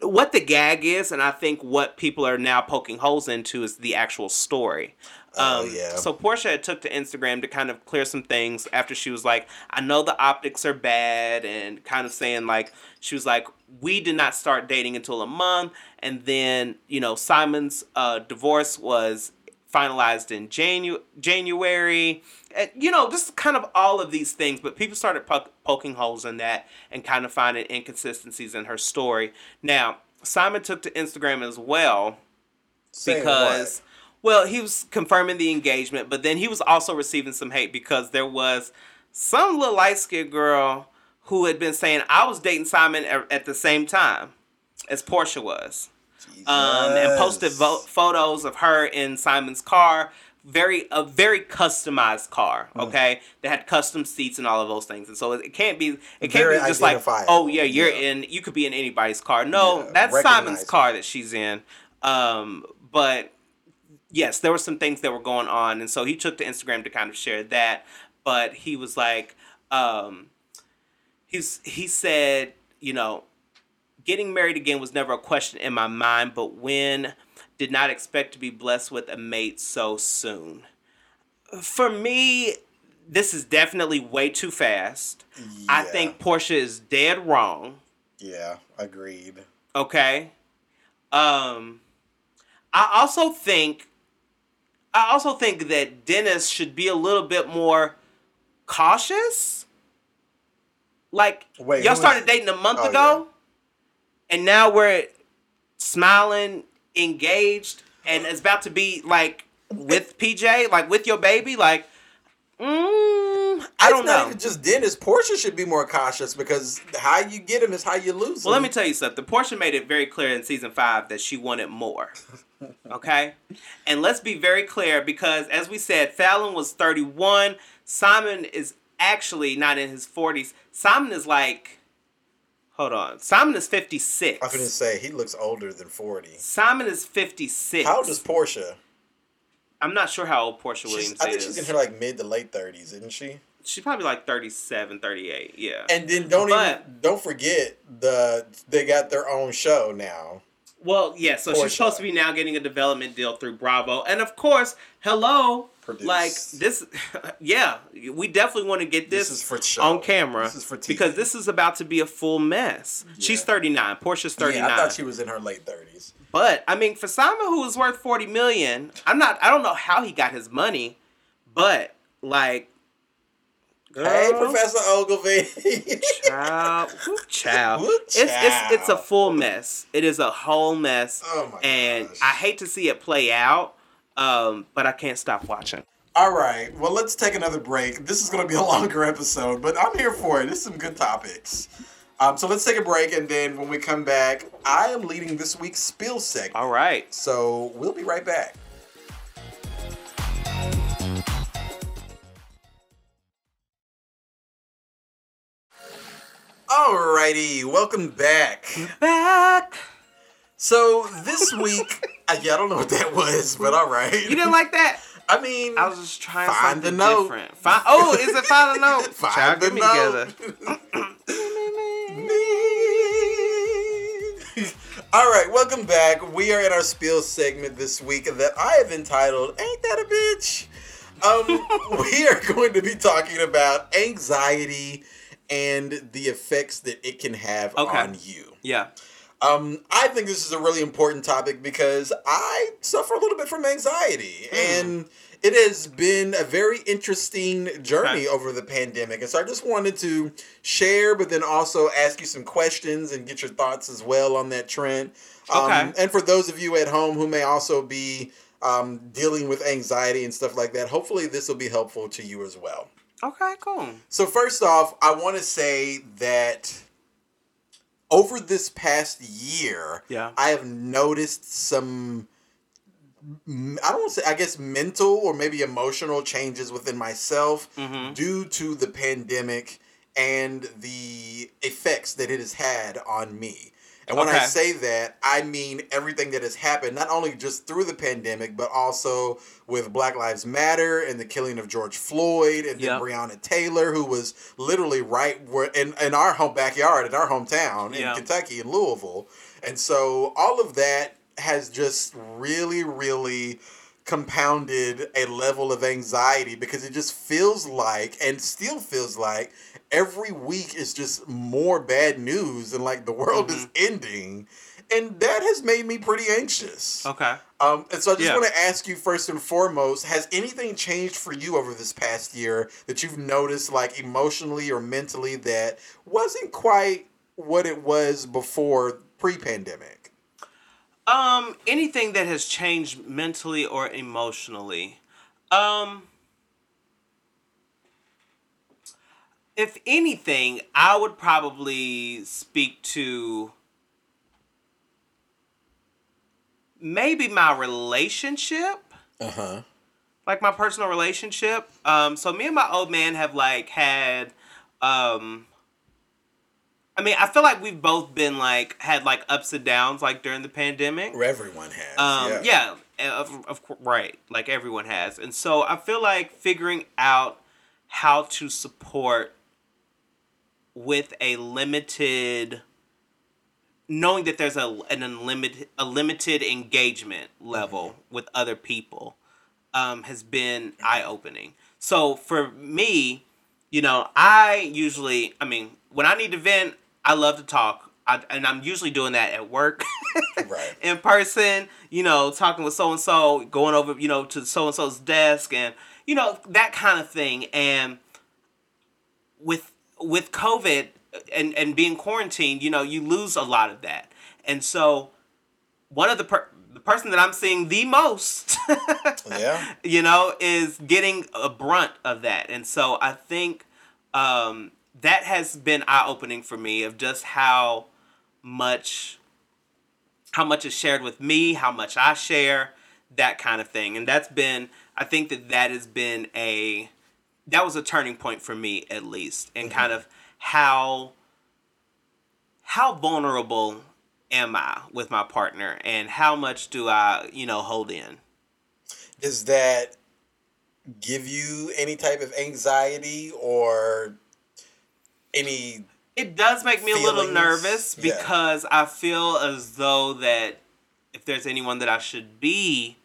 What the gag is and I think what people are now poking holes into is the actual story. Oh, Um, yeah. So Porsha had took to Instagram to kind of clear some things after she was like, I know the optics are bad, and kind of saying like she was like, we did not start dating until a month, and then you know Simon's uh, divorce was finalized in Janu- January, and you know just kind of all of these things. But people started po- poking holes in that and kind of finding inconsistencies in her story. Now Simon took to Instagram as well because well he was confirming the engagement but then he was also receiving some hate because there was some little light-skinned girl who had been saying i was dating simon at, the same time as porsha was. Um, and posted vo- photos of her in simon's car. Very a very customized car Mm. okay? That had custom seats and all of those things. And so it, can't be it can't Very be just like oh yeah you're yeah. in you could be in anybody's car. No Yeah, that's simon's car that she's in. Um, but yes, there were some things that were going on, and so he took to Instagram to kind of share that. But he was like, um, he's he said, you know, getting married again was never a question in my mind, but when did not expect to be blessed with a mate so soon. For me, this is definitely way too fast. I think Porsha is dead wrong. Yeah, agreed. Okay. Um I also think I also think that Dennis should be a little bit more cautious. Like Wait, y'all started is- dating a month Oh, ago and now we're smiling, engaged and it's about to be like with PJ, like with your baby like mm, I don't know. just Dennis. Porsha should be more cautious because how you get him is how you lose him. Well, let me tell you something. The Porsha made it very clear in season five that she wanted more. Okay? And let's be very clear because, as we said, Falynn was 31. Simon is actually not in his 40s. Simon is like, hold on. Simon is 56. I was going to say he looks older than forty. Simon is 56. How old is Porsha? I'm not sure how old Porsha She's, Williams I think is. she's in her like mid to late thirties, isn't she? She's probably like 37, 38. Yeah. And then don't But- even don't forget the they got their own show now. Well, yeah, so Porsha. she's supposed to be now getting a development deal through Bravo. And of course, hello. Like this yeah, we definitely want to get this, This is for show. on camera This is for TV. because this is about to be a full mess. She's 39, Porsha's 39. Yeah, I thought she was in her late thirties. but I mean, for Simon who was worth 40 million, I'm not I don't know how he got his money, but like Hey, Professor Ogilvy. Child, woo, child. It's it's it's a full mess. It is a whole mess. Oh my and gosh. I hate to see it play out, um, but I can't stop watching. All right. Well, let's take another break. This is going to be a longer episode, but I'm here for it. Is some good topics. Um, so let's take a break, and then when we come back, I am leading this week's spill segment. All right. So we'll be right back. Alrighty, welcome back. Back. So this week, uh, yeah, I don't know what that was, but all right. You didn't like that? I mean, I was just trying Find something the note. different. Find, oh, is it find the note? Find Child, the get me note. together. All right, welcome back. We are in our spiel segment this week that I have entitled "Ain't That a Bitch." Um, we are going to be talking about anxiety and the effects that it can have Okay. on you. Yeah. Um, I think this is a really important topic because I suffer a little bit from anxiety, and it has been a very interesting journey Okay. over the pandemic. And so I just wanted to share, but then also ask you some questions and get your thoughts as well on that trend. Um, Okay. And for those of you at home who may also be um, dealing with anxiety and stuff like that, hopefully this will be helpful to you as well. Okay, cool. So first off, I want to say that over this past year, Yeah. I have noticed some. I don't say I guess mental or maybe emotional changes within myself Mhm. due to the pandemic and the effects that it has had on me. And when I say that, I mean everything that has happened, not only just through the pandemic, but also with Black Lives Matter and the killing of George Floyd and then Yep. Breonna Taylor, who was literally right where in, in our home backyard, in our hometown in Yeah. Kentucky, in Louisville. And so all of that has just really, really compounded a level of anxiety because it just feels like and still feels like every week is just more bad news and like the world is ending and that has made me pretty anxious Okay. um, and so i just Yeah. want to ask you first and foremost has anything changed for you over this past year that you've noticed like emotionally or mentally that wasn't quite what it was before pre-pandemic Um, anything that has changed mentally or emotionally. Um, if anything, I would probably speak to maybe my relationship uh-huh like my personal relationship. Um, so me and my old man have like had, um, I mean, I feel like we've both been like had like ups and downs like during the pandemic. everyone has Um, yeah, and of, of right, like everyone has, and so I feel like figuring out how to support with a limited knowing that there's a an unlimited a limited engagement level with other people um, has been eye opening. So for me, you know, I usually, I mean, when I need to vent, I love to talk, I, and I'm usually doing that at work, Right. in person. You know, talking with so and so, going over, you know, to so and so's desk, and you know that kind of thing. And with with COVID and and being quarantined, you know, you lose a lot of that. And so, one of the per- the person that I'm seeing the most, Yeah. you know, is getting a brunt of that. And so I think um, that has been eye opening for me of just how much how much is shared with me, how much I share, that kind of thing. And that's been I think that that has been a that was a turning point for me at least and mm-hmm. kind of how how vulnerable am I with my partner and how much do I, you know, hold in? Does that give you any type of anxiety or any It does make me a little Feelings, nervous yeah. because I feel as though that if there's anyone that I should be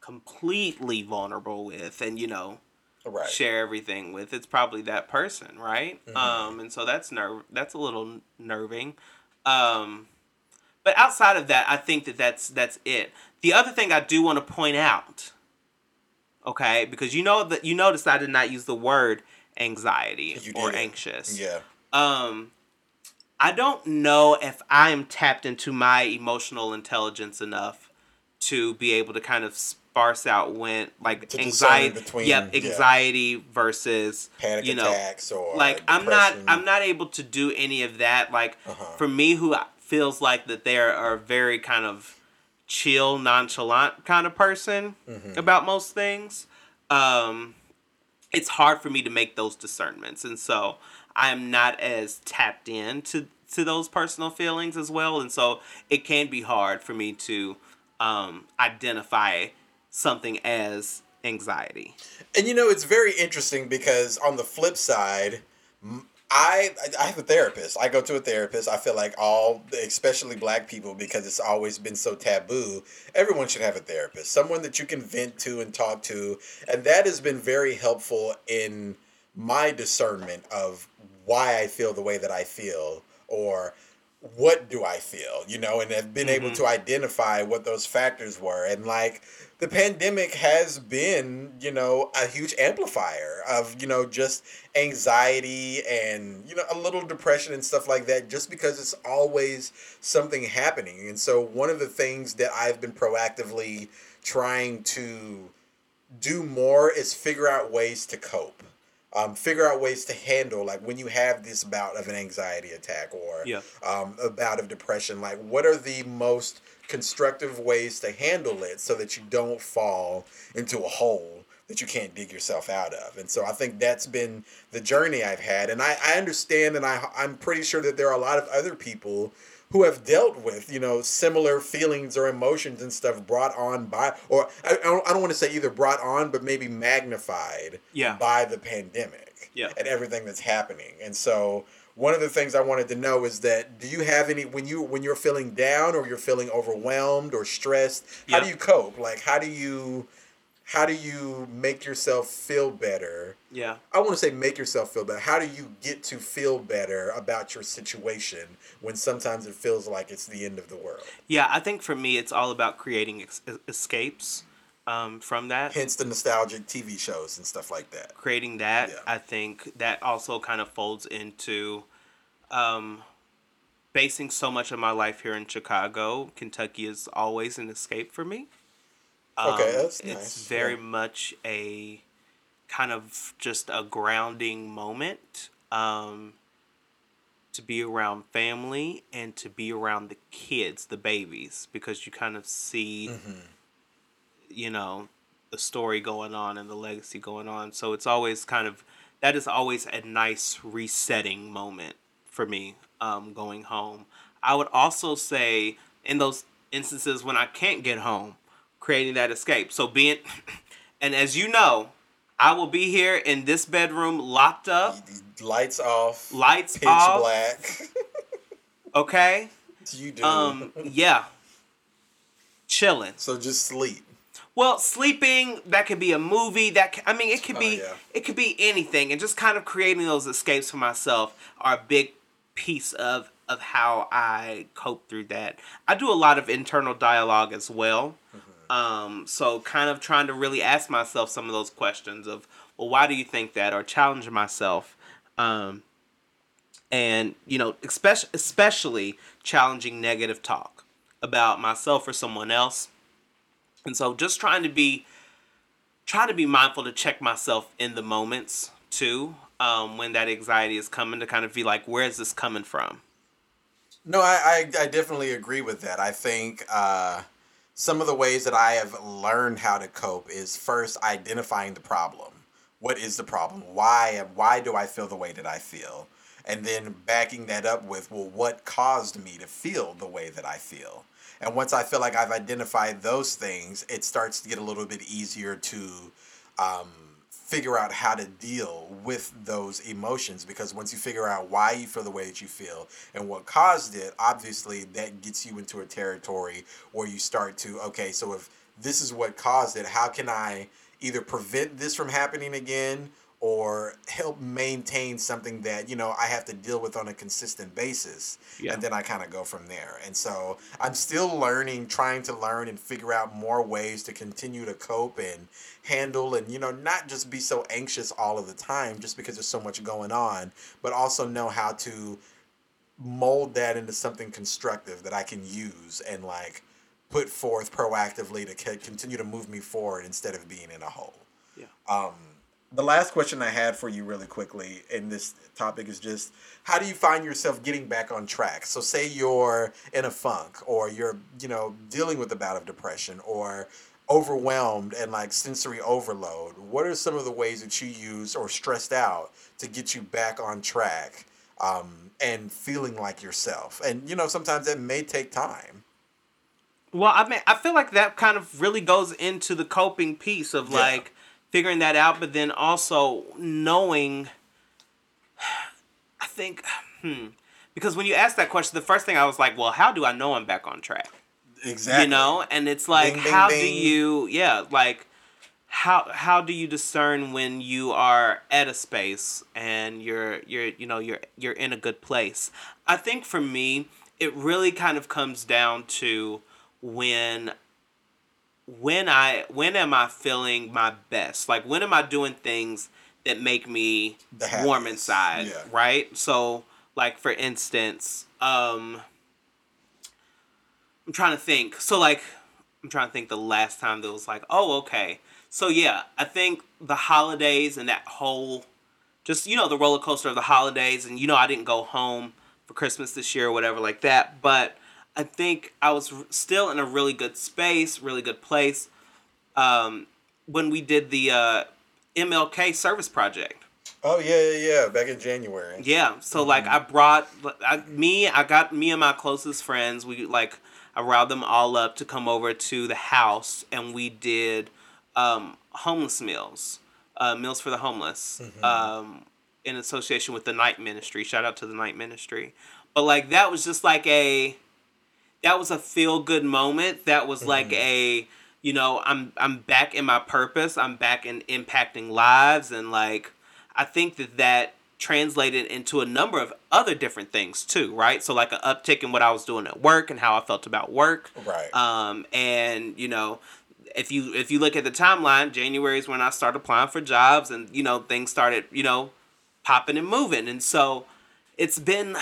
completely vulnerable with and you know right? share everything with, it's probably that person, right? Mm-hmm. Um, and so that's nerve that's a little nerving. Um, but outside of that, I think that that's that's it. The other thing I do want to point out, okay, because you know that you noticed I did not use the word anxiety or anxious Yeah. um i don't know if i'm tapped into my emotional intelligence enough to be able to kind of sparse out when like To anxiety between- yep yeah. anxiety versus Panic you know attacks or like i'm not i'm not able to do any of that like Uh-huh. for me who feels like that they are very kind of chill nonchalant kind of person Mm-hmm. about most things um it's hard for me to make those discernments and so i'm not as tapped in to to those personal feelings as well, and so it can be hard for me to um, identify something as anxiety. And you know, it's very interesting because on the flip side, I I have a therapist. I go to a therapist. I feel like all, especially black people, because it's always been so taboo. Everyone should have a therapist, someone that you can vent to and talk to, and that has been very helpful in my discernment of why I feel the way that I feel, or what do I feel, you know, and have been mm-hmm. able to identify what those factors were. And like the pandemic has been, you know, a huge amplifier of, you know, just anxiety and, you know, a little depression and stuff like that, just because it's always something happening. And so one of the things that I've been proactively trying to do more is figure out ways to cope um, figure out ways to handle like when you have this bout of an anxiety attack or yeah. um, a bout of depression like what are the most constructive ways to handle it so that you don't fall into a hole that you can't dig yourself out of and so i think that's been the journey i've had and i, I understand and I, i'm pretty sure that there are a lot of other people who have dealt with you know similar feelings or emotions and stuff brought on by or I, I don't, I don't want to say either brought on but maybe magnified yeah. by the pandemic yeah. and everything that's happening and so one of the things I wanted to know is that do you have any when you when you're feeling down or you're feeling overwhelmed or stressed how do you cope like how do you how do you make yourself feel better? Yeah. I want to say make yourself feel better. How do you get to feel better about your situation when sometimes it feels like it's the end of the world? Yeah, I think for me, it's all about creating ex- escapes um, from that. Hence the nostalgic TV shows and stuff like that. Creating that, yeah. I think that also kind of folds into um, basing so much of my life here in Chicago. Kentucky is always an escape for me. Um, okay, that's it's nice. very yeah. much a kind of just a grounding moment um, to be around family and to be around the kids, the babies, because you kind of see, mm-hmm. you know, the story going on and the legacy going on. So it's always kind of that is always a nice resetting moment for me um, going home. I would also say in those instances when I can't get home, creating that escape. So being, and as you know, I will be here in this bedroom locked up, lights off, lights pitch off, black. okay. You do. Um. Yeah. Chilling. So just sleep. Well, sleeping that could be a movie. That can, I mean, it could be oh, yeah. it could be anything, and just kind of creating those escapes for myself are a big piece of of how I cope through that. I do a lot of internal dialogue as well. Mm-hmm. Um, so kind of trying to really ask myself some of those questions of, well, why do you think that, or challenge myself, um, and you know, especially especially challenging negative talk about myself or someone else, and so just trying to be try to be mindful to check myself in the moments too um, when that anxiety is coming to kind of be like, where is this coming from? No, I, I, I definitely agree with that. I think uh, some of the ways that I have learned how to cope is first identifying the problem. What is the problem? Why why do I feel the way that I feel? And then backing that up with, well, what caused me to feel the way that I feel? And once I feel like I've identified those things, it starts to get a little bit easier to um, figure out how to deal with those emotions because once you figure out why you feel the way that you feel and what caused it, obviously that gets you into a territory where you start to, okay, so if this is what caused it, how can I either prevent this from happening again or help maintain something that you know I have to deal with on a consistent basis, yeah. and then I kind of go from there. And so I'm still learning, trying to learn and figure out more ways to continue to cope and handle, and you know not just be so anxious all of the time, just because there's so much going on, but also know how to mold that into something constructive that I can use and like put forth proactively to continue to move me forward instead of being in a hole. Yeah. Um, the last question I had for you, really quickly, in this topic is just how do you find yourself getting back on track? So, say you're in a funk, or you're, you know, dealing with a bout of depression, or overwhelmed and like sensory overload. What are some of the ways that you use or stressed out to get you back on track um, and feeling like yourself. And you know, sometimes it may take time. Well, I mean, I feel like that kind of really goes into the coping piece of Yeah. like figuring that out, but then also knowing. I think, hmm, because when you asked that question, the first thing I was like, well, how do I know I'm back on track? Exactly. You know, and it's like, Bing, bing, how do bing. you, yeah, like, how how do you discern when you are at a space and you're you're you know you're you're in a good place? I think for me, it really kind of comes down to when when I when am I feeling my best? Like when am I doing things that make me warm inside, yeah. right? So like for instance, um I'm trying to think. So like I'm trying to think the last time that was like, oh okay. So yeah, I think the holidays and that whole just you know the roller coaster of the holidays and you know I didn't go home for Christmas this year or whatever like that, but I think I was still in a really good space, really good place um, when we did the uh, MLK service project. Oh yeah, yeah, yeah. Back in January. Yeah, so like I brought I, me, I got me and my closest friends. We like I riled them all up to come over to the house, and we did um, homeless meals, uh, meals for the homeless, um, in association with the Night Ministry. Shout out to the Night Ministry. But like that was just like a, that was a feel good moment. That was like a, you know, I'm I'm back in my purpose. I'm back in impacting lives, and like I think that that translated into a number of other different things too, right? So like an uptick in what I was doing at work and how I felt about work. Right. Um, and you know, if you if you look at the timeline, January is when I started applying for jobs, and you know things started you know popping and moving, and so it's been.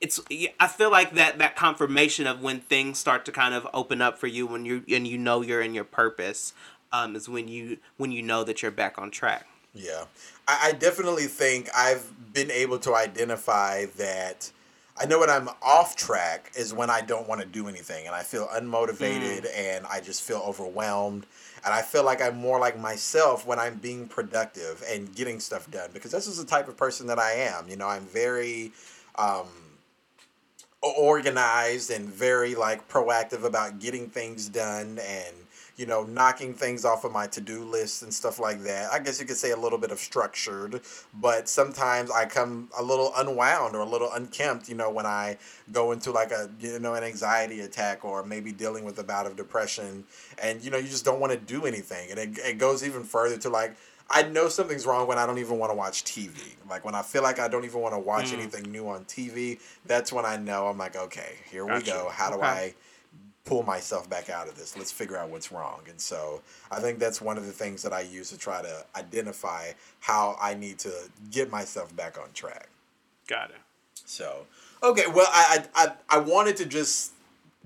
It's I feel like that that confirmation of when things start to kind of open up for you when you and you know you're in your purpose um, is when you when you know that you're back on track. Yeah, I, I definitely think I've been able to identify that. I know when I'm off track is when I don't want to do anything and I feel unmotivated and I just feel overwhelmed. And I feel like I'm more like myself when I'm being productive and getting stuff done because this is the type of person that I am. You know, I'm very um, organized and very like proactive about getting things done and you know knocking things off of my to-do list and stuff like that. I guess you could say a little bit of structured but sometimes i come a little unwound or a little unkempt you know when i go into like a you know an anxiety attack or maybe dealing with a bout of depression. And you know you just don't want to do anything. And it, it goes even further to like I know something's wrong when I don't even want to watch TV. Like when I feel like I don't even want to watch Mm. anything new on TV, that's when I know I'm like, okay, here we go. How do Okay. I pull myself back out of this? Let's figure out what's wrong. And so I think that's one of the things that I use to try to identify how I need to get myself back on track. Got it. So, okay, well, I, I, I, I wanted to just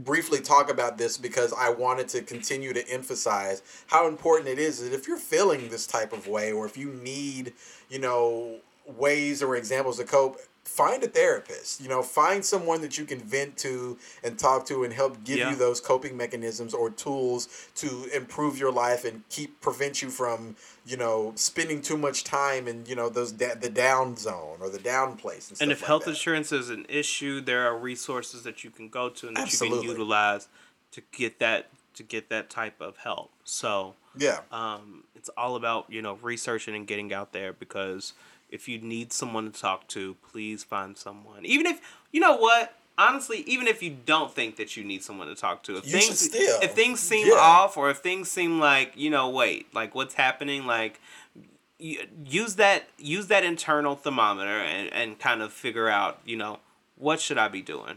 briefly talk about this because I wanted to continue to emphasize how important it is that if you're feeling this type of way or if you need, you know, ways or examples to cope, find a therapist. You know, find someone that you can vent to and talk to and help give Yeah. you those coping mechanisms or tools to improve your life and keep prevent you from, you know, spending too much time in, you know, those da- the down zone or the down place and stuff And if like health that. insurance is an issue, there are resources that you can go to and that you can utilize to get that to get that type of help. So Yeah. um, it's all about you know researching and getting out there because if you need someone to talk to, please find someone. Even if you know what, honestly, even if you don't think that you need someone to talk to, if You things still. if things seem Yeah. off or if things seem like you know wait like what's happening like use that use that internal thermometer and, and kind of figure out you know what should i be doing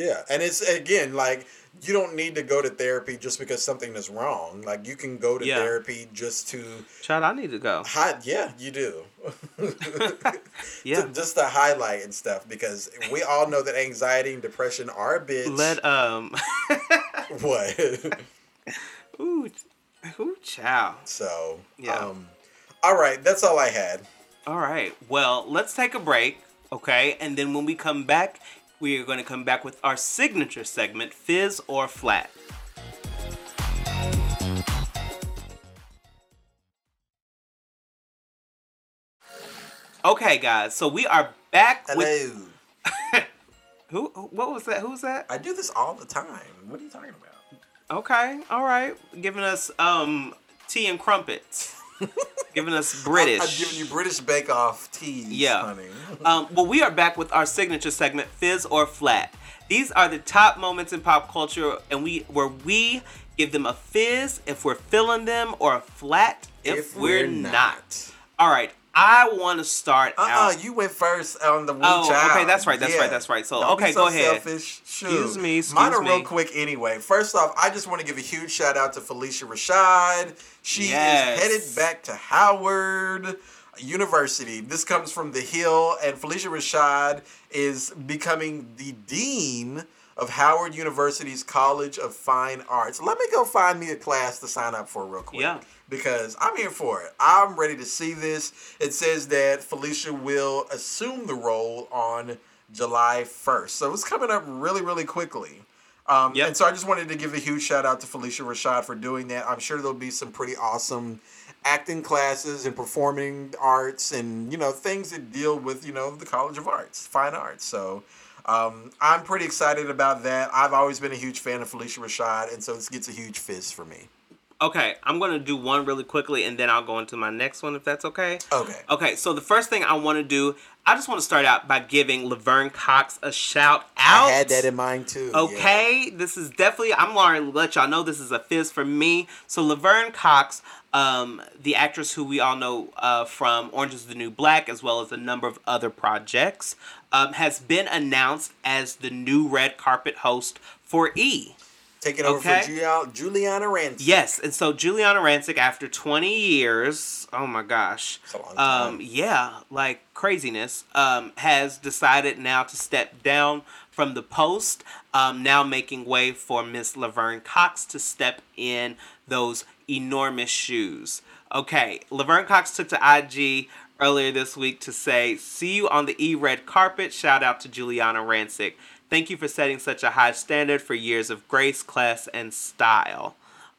Yeah, and it's again like you don't need to go to therapy just because something is wrong. Like you can go to Yeah. therapy just to Chad, i need to go hide. Yeah, you do. yeah To- just to highlight and stuff because we all know that anxiety and depression are a bitch. let um what? ooh ooh chow so Yeah. Um, all right, that's all I had. all right well let's take a break okay and then when we come back we are going to come back with our signature segment fizz or flat Okay, guys. So we are back Hello. with who? What was that? Who's that? I do this all the time. What are you talking about? Okay, all right. Giving us um tea and crumpets. Giving us British. I'm, giving you British Bake Off teas, Yeah. honey. Um, well, we are back with our signature segment, Fizz or Flat. These are the top moments in pop culture, and we where we give them a fizz if we're feeling them, or a flat if, we're, not. All right, I want to start Uh uh out. you went first on the Woo Oh, Child. okay, that's right, that's right, that's right. So, Don't okay, so go ahead. Selfish. Shoot. Excuse me, excuse Mine are real quick anyway. First off, I just want to give a huge shout out to Phylicia Rashad. She Yes. is headed back to Howard University. This comes from The Hill, and Phylicia Rashad is becoming the dean of Howard University's College of Fine Arts. Let me go find me a class to sign up for real quick. Yeah. Because I'm here for it. I'm ready to see this. It says that Phylicia will assume the role on July 1st. So it's coming up really, really quickly. Um, Yep. And so I just wanted to give a huge shout out to Phylicia Rashad for doing that. I'm sure there'll be some pretty awesome acting classes and performing arts and, you know, things that deal with, you know, the College of Arts, fine arts. So um, I'm pretty excited about that. I've always been a huge fan of Phylicia Rashad, and so this gets a huge fizz for me. Okay, I'm gonna do one really quickly, and then I'll go into my next one if that's okay. Okay. Okay, so the first thing I want to do, I just want to start out by giving Laverne Cox a shout out. I had that in mind too. yeah. Okay, this is definitely. I'm going to let y'all know this is a fizz for me. So Laverne Cox, um, the actress who we all know uh, from Orange Is the New Black, as well as a number of other projects, um, has been announced as the new red carpet host for E. Taking over Okay. for Giul- Giuliana Rancic. Yes, and so Giuliana Rancic, after 20 years, oh my gosh, It's a long time. um, yeah, like craziness, um, has decided now to step down from the post, um, now making way for Miss Laverne Cox to step in those enormous shoes. Okay, Laverne Cox took to IG earlier this week to say, "See you on the E red carpet." Shout out to Giuliana Rancic. Thank you for setting such a high standard for years of grace, class, and style.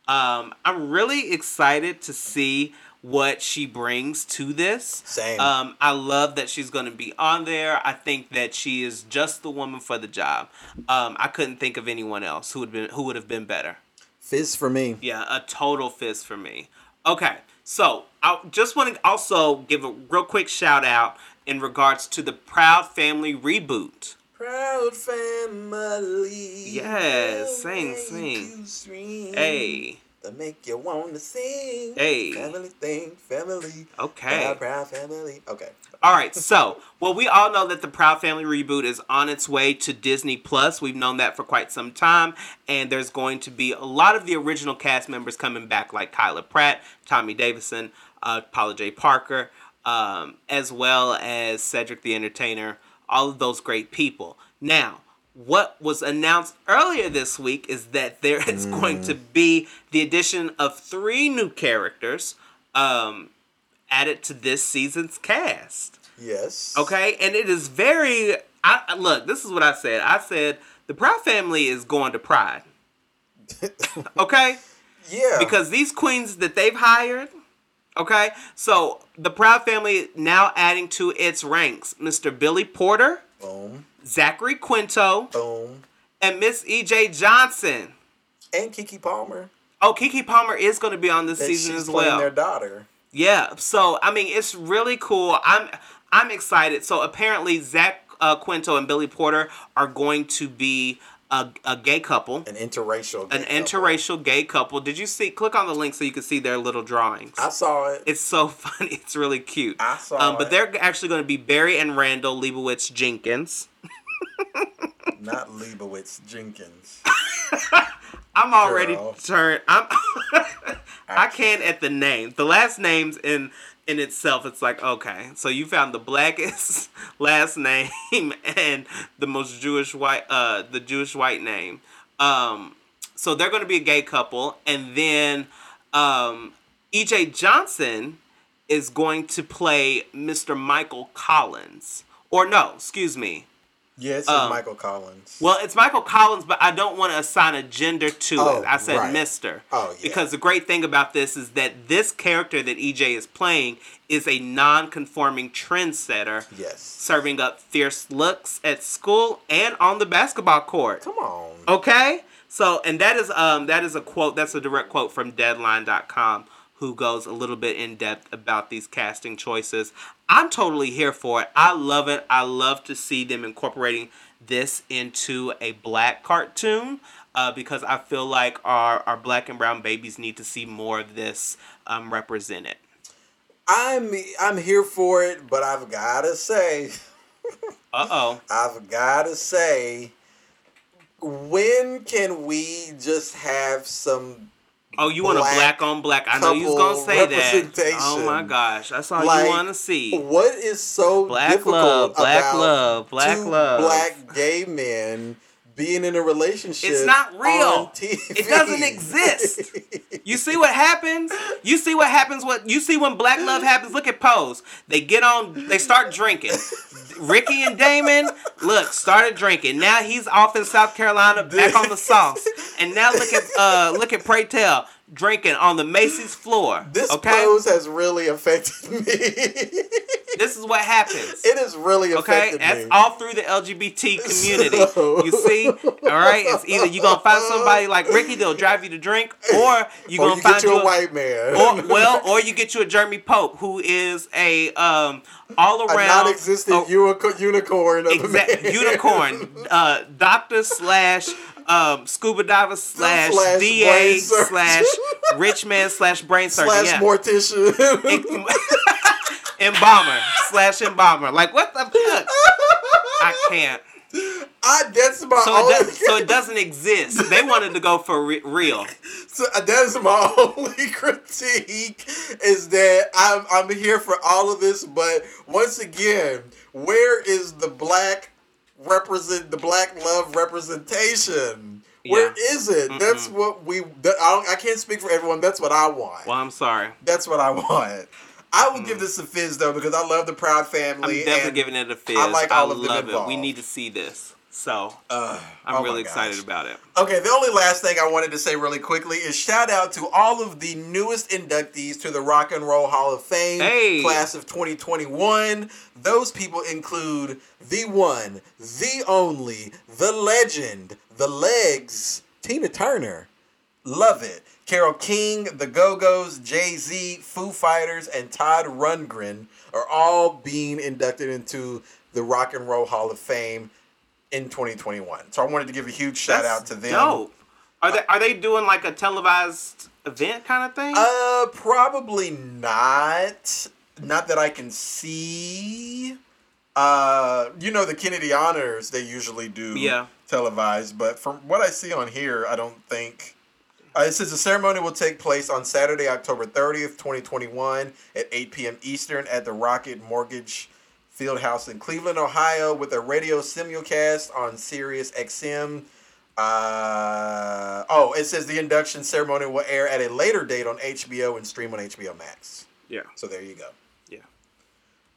Um, I'm really excited to see what she brings to this. Same. Um, I love that she's going to be on there. I think that she is just the woman for the job. Um, I couldn't think of anyone else who would been who would have been better. Fizz for me. Yeah, a total fizz for me. Okay, so I just want to also give a real quick shout out in regards to the Proud Family reboot. Proud family. Yes, sing, sing. Hey, That make you wanna sing. Hey. Family thing, family. Okay. Proud, proud family. Okay. All right, so well, we all know that the Proud Family reboot is on its way to Disney Plus. We've known that for quite some time, and there's going to be a lot of the original cast members coming back, like Kyla Pratt, Tommy Davidson, uh, Paula Jai Parker, um, as well as Cedric the Entertainer. All of those great people. Now, what was announced earlier this week is that there is going to be the addition of three new characters. Um, added to this season's cast. Yes. Okay, and it is very. I I- look. This is what I said. I said the Proud family is going to Pride. Okay, Yeah. because these queens that they've hired. Okay, so the Proud family now adding to its ranks Mr. Billy Porter, boom, Zachary Quinto, boom, and Miss E.J. Johnson. and Keke Palmer. Oh, Keke Palmer is going to be on this That season as well. their daughter. Yeah, so I mean, it's really cool. I'm I'm excited. So apparently, Zach uh, Quinto and Billy Porter are going to be a, a gay couple, An interracial. an couple. interracial gay couple. Did you see? Click on the link so you can see their little drawings. I saw it. It's so funny. It's really cute. I saw Um, but it. they're actually going to be Barry and Randall Leibowitz Jenkins. Not Leibowitz Jenkins. I'm already Girl. turned. I'm. I can't at the name. The last names in in itself, it's like okay. So you found the blackest last name and the most Jewish white, uh, the Jewish white name. Um, so they're going to be a gay couple, and then um, E.J. Johnson is going to play Mr. Michael Collins, or no, excuse me, Yeah, it's Um, Michael Collins. Well, it's Michael Collins, but I don't want to assign a gender to Oh, it. I said right. Mister. Oh, yeah. Because the great thing about this is that this character that EJ is playing is a non-conforming trendsetter, yes. serving up fierce looks at school and on the basketball court. Come on. Okay? So, and that is um that is a quote, that's a direct quote from deadline.com who goes a little bit in depth about these casting choices. I'm totally here for it. I love it. I love to see them incorporating this into a black cartoon. Uh, because I feel like our, our black and brown babies need to see more of this um, represented. I'm I'm here for it, but I've gotta say, Uh oh. I've gotta say, when can we just have some Oh, you want a Black on black? I know you was gonna say that. Oh my gosh, that's all Like, you want to see. What is so Black difficult love, black love, black love. black gay men being in a relationship? It's not real. It doesn't exist. You see what happens? You see what happens? What you see when black love happens? Look at Pose. They get on. They start drinking. Ricky and Damon, look, started drinking. Now he's off in South Carolina, back on the sauce. And now look at uh look at Pray Tell drinking on the Macy's floor. This okay, pose has really affected me. this is what happens. it has really Okay, affected that's me. all through the LGBT community. So- You see, all right. It's either you're gonna find somebody like Ricky that'll drive you to drink, or you're gonna you find you you a white man. or well, or you get you a Jeremy Pope, who is a um all around non-existent oh, unico- unicorn of a man. unicorn, uh, doctor slash um, scuba diver slash, Slash DA slash rich man slash brain surgeon. slash yeah. mortician. embalmer slash embalmer. Like what the fuck? I can't. I, that's my So only. it, does, so it doesn't exist. They wanted to go for re- real. So uh, that is my only critique is that I'm I'm here for all of this, but once again, where is the black represent the black love representation? Where Yeah. is it? That's what we. That, I don't, I can't speak for everyone. That's what I want. Well, I'm sorry. That's what I want. I will give mm. this a fizz though because I love the Proud Family. I'm definitely giving it a fizz. I like all of them love it. We need to see this. So Uh, I'm oh really excited about it. Okay, the only last thing I wanted to say really quickly is shout out to all of the newest inductees to the Rock and Roll Hall of Fame Hey. class of 2021. Those people include the one, the only, the legend, the legs, Tina Turner. Love it. Carole King, The Go Go's, Jay Z, Foo Fighters, and Todd Rundgren are all being inducted into the Rock and Roll Hall of Fame in 2021. So I wanted to give a huge shout That's out to them. Dope. Are they are they doing like a televised event kind of thing? Uh, probably not. Not that I can see. Uh, you know the Kennedy Honors they usually do Yeah. televised, but from what I see on here, I don't think. Uh, it says the ceremony will take place on Saturday, October 30th, 2021 at 8 p.m. Eastern at the Rocket Mortgage Fieldhouse in Cleveland, Ohio, with a radio simulcast on Sirius XM. Uh, oh, it says the induction ceremony will air at a later date on HBO and stream on HBO Max. yeah. So there you go. Yeah.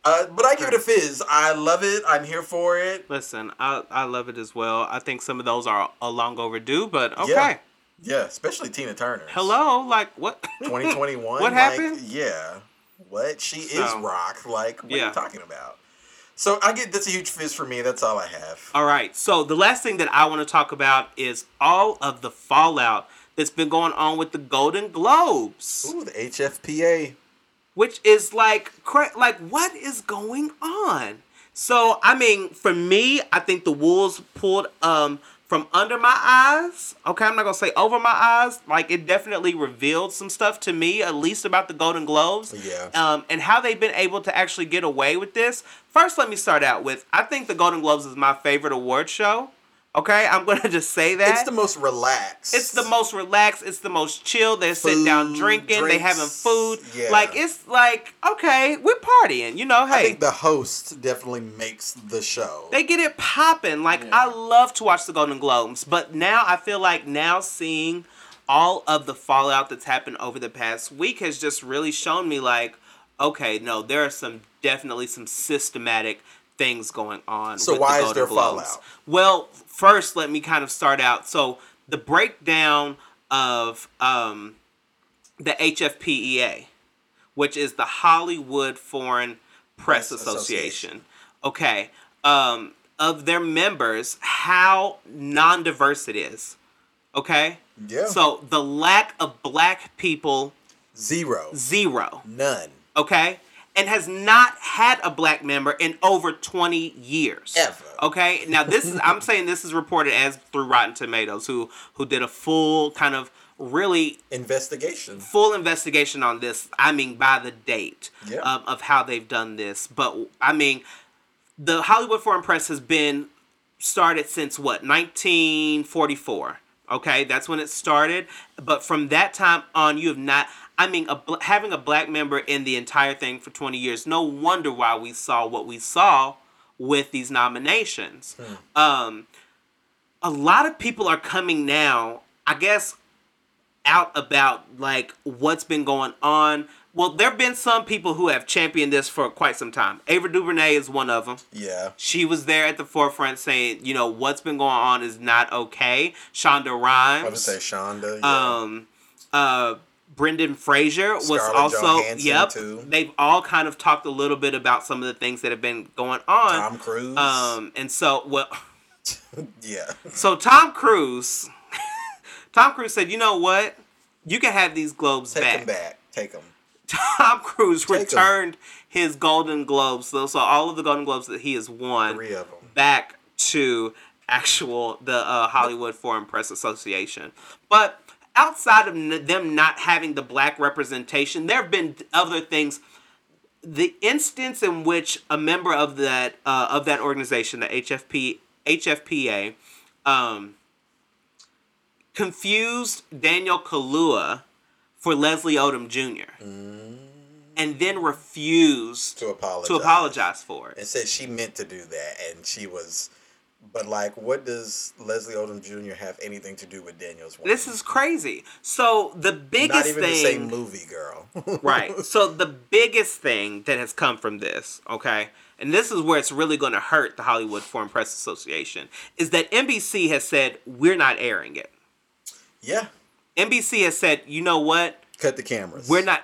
Uh, but I give it a fizz. I love it. I'm here for it. Listen, I I love it as well. I think some of those are a long overdue, but okay. Yeah. Yeah, especially Tina Turner. Hello, like what? 2021. What like, happened? Yeah. What? She is rock. Like, what are you talking about? So I get that's a huge fizz for me. That's all I have. All right. So the last thing that I want to talk about is all of the fallout that's been going on with the Golden Globes, Ooh, the HFPA. which is like like what is going on? So I mean, for me, I think the wolves pulled um from under my eyes. Okay, I'm not gonna say over my eyes. Like it definitely revealed some stuff to me, at least about the Golden Globes. Yeah. Um, and how they've been able to actually get away with this. First, let me start out with I think the Golden Globes is my favorite award show. Okay, I'm gonna just say that. It's the most relaxed. It's the most relaxed. It's the most chill. They're sitting down Food, drinking. They having food. yeah. Like it's like okay, we're partying. You know, hey. I think the host definitely makes the show. they get it popping. Like Yeah. I love to watch the Golden Globes, but now I feel like now seeing all of the fallout that's happened over the past week has just really shown me like, okay, no, there are some definitely some systematic things going on. So with why the is there Globes. fallout? Well, first let me kind of start out. So the breakdown of um, the HFPEA, which is the Hollywood Foreign Press Press Association. Association. Okay. Um, of their members, how non-diverse it is. Okay. Yeah. So the lack of black people, Zero. zero. None. Okay. And has not had a black member in over 20 years. Ever. Okay. Now this is I'm saying this is reported as through Rotten Tomatoes, who who did a full kind of really Investigation. full investigation on this. I mean, by the date Yeah. um, of how they've done this. But I mean, the Hollywood Foreign Press has been started since what 1944. Okay, that's when it started. But from that time on, you have not. I mean, a, having a black member in the entire thing for 20 years. No wonder why we saw what we saw with these nominations. Um, a lot of people are coming now. I guess out about like what's been going on. Well, there have been some people who have championed this for quite some time. Ava DuVernay is one of them. Yeah. She was there at the forefront saying, you know, what's been going on is not okay. Shonda Rhimes. I would say Shonda. Yeah. Um, uh, Brendan Fraser was Scarlett also. Johansson, yep. too. They've all kind of talked a little bit about some of the things that have been going on. Tom Cruise. Um, and so well. yeah. So Tom Cruise, Tom Cruise said, "You know what? You can have these globes Take back." them back. Take them. Tom Cruise Take 'em. returned his Golden Globes, so, so all of the Golden Globes that he has won Three of them. back to actual the uh, Hollywood Foreign Press Association. But outside of them not having the black representation, there have been other things. The instance in which a member of that uh, of that organization, the HFP HFPA, um, confused Daniel Kaluuya for Leslie Odom Jr. and then refused To apologize. to apologize for it. And said she meant to do that, and she was. But like, what does Leslie Odom Jr. have anything to do with Daniel's? Woman? This is crazy. So the biggest not even thing, the same movie, girl. right? So the biggest thing that has come from this, okay, and this is where it's really going to hurt the Hollywood Foreign Press Association, is that NBC has said we're not airing it. yeah. NBC has said, you know what, Cut the cameras. we're not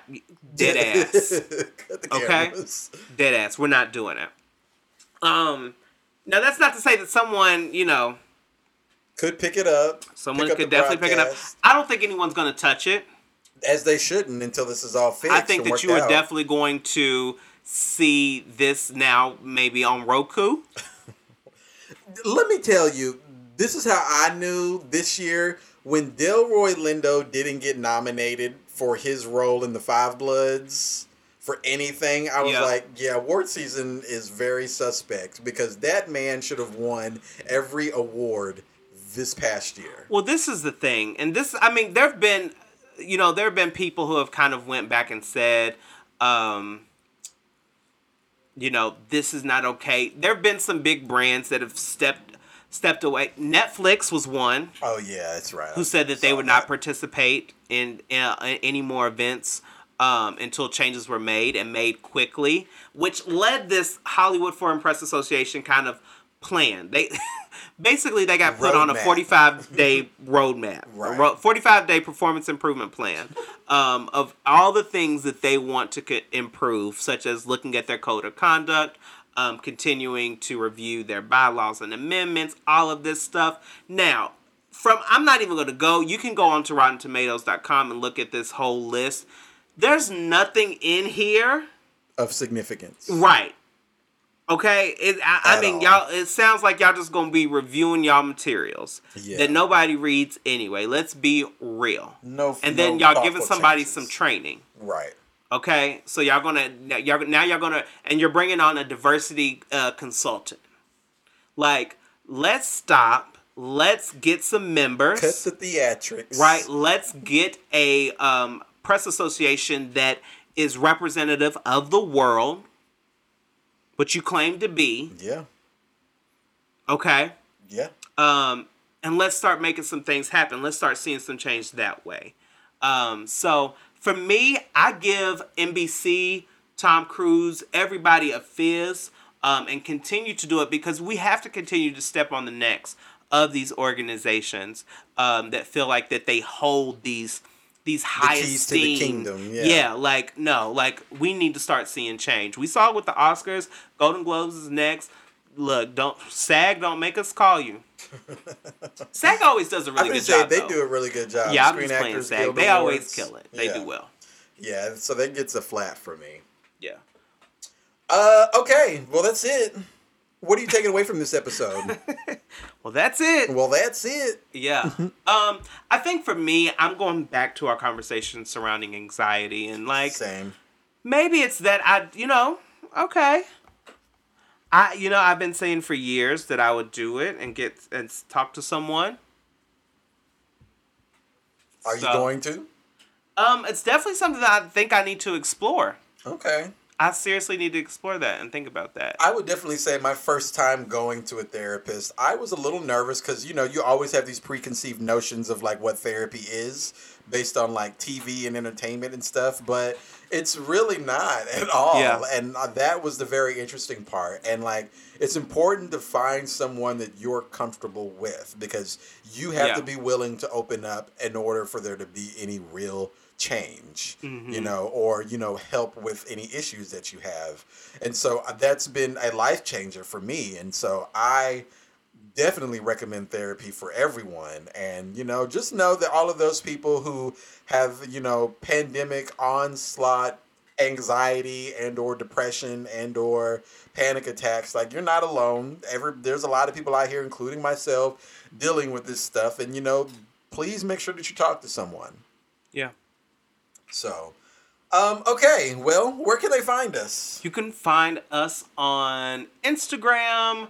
dead ass, Cut the Okay. cameras. dead ass. We're not doing it. Um, now that's not to say that someone, you know, Could pick it up. someone pick could the definitely pick it up. I don't think anyone's going to touch it. as they shouldn't until this is all fixed. I think that you are out. definitely going to see this now maybe on Roku. Let me tell you, this is how I knew this year when Delroy Lindo didn't get nominated for his role in the Five Bloods for anything. I was Yeah. like, yeah, award season is very suspect because that man should have won every award this past year. Well, this is the thing, and this I mean, there have been, you know, there have been people who have kind of went back and said, um, you know, this is not okay. There have been some big brands that have stepped stepped away. Netflix was one. Oh yeah, that's right. who said that they would not participate in, uh, any more events um, until changes were made and made quickly, which led this Hollywood Foreign Press Association kind of plan. They basically they got put on a 45 day roadmap, Right. a ro- 45 day performance improvement plan um, of all the things that they want to co- improve, such as looking at their code of conduct. Um, continuing to review their bylaws and amendments, all of this stuff. Now, from I'm not even going to go. You can go on to RottenTomatoes.com and look at this whole list. There's nothing in here, of significance. right? Okay, it, I, I mean, all. y'all. It sounds like y'all just gonna be reviewing y'all materials Yeah. that nobody reads anyway. Let's be real. No, And no then y'all giving somebody changes. some training. Right. Okay, so y'all gonna now y'all now y'all gonna and you're bringing on a diversity uh, consultant. Like, let's stop. Let's get some members. Cut the theatrics. right let's get a um, press association that is representative of the world what you claim to be Yeah. okay Yeah. um, and let's start making some things happen let's start seeing some change that way um, so for me i give nbc tom cruise everybody a fizz um, and continue to do it because we have to continue to step on the necks of these organizations um, that feel like that they hold these these high keys to the esteem. kingdom, yeah. like no, like we need to start seeing change. We saw it with the Oscars, Golden Globes is next. Look, don't SAG, don't make us call you. SAG always does a really good say job. they though. do a really good job. Yeah, I'm Screen just playing Actors SAG. Guild They always Awards. kill it. They yeah. do well. Yeah, so that gets a flat for me. Yeah. Uh, okay. Well, that's it. What are you taking away from this episode? Well, that's it. well, that's it. Yeah. um, I think for me, I'm going back to our conversation surrounding anxiety and like Same. maybe it's that I, you know, okay. I, you know, I've been saying for years that I would do it and get and talk to someone. Are you going to? Um, it's definitely something that I think I need to explore. Okay. I seriously need to explore that and think about that. I would definitely say my first time going to a therapist, I was a little nervous because you know you always have these preconceived notions of like what therapy is based on like TV and entertainment and stuff, but it's really not at all. Yeah. And uh, that was the very interesting part. And like it's important to find someone that you're comfortable with because you have Yeah. to be willing to open up in order for there to be any real change Mm-hmm. you know or you know help with any issues that you have. And so uh, that's been a life changer for me. And so i definitely recommend therapy for everyone. And you know just know that all of those people who have you know pandemic onslaught anxiety and or depression and or panic attacks like you're not alone. Ever there's a lot of people out here including myself dealing with this stuff. And you know please make sure that you talk to someone. Yeah. So, um, okay. Well, where can they find us? You can find us on Instagram,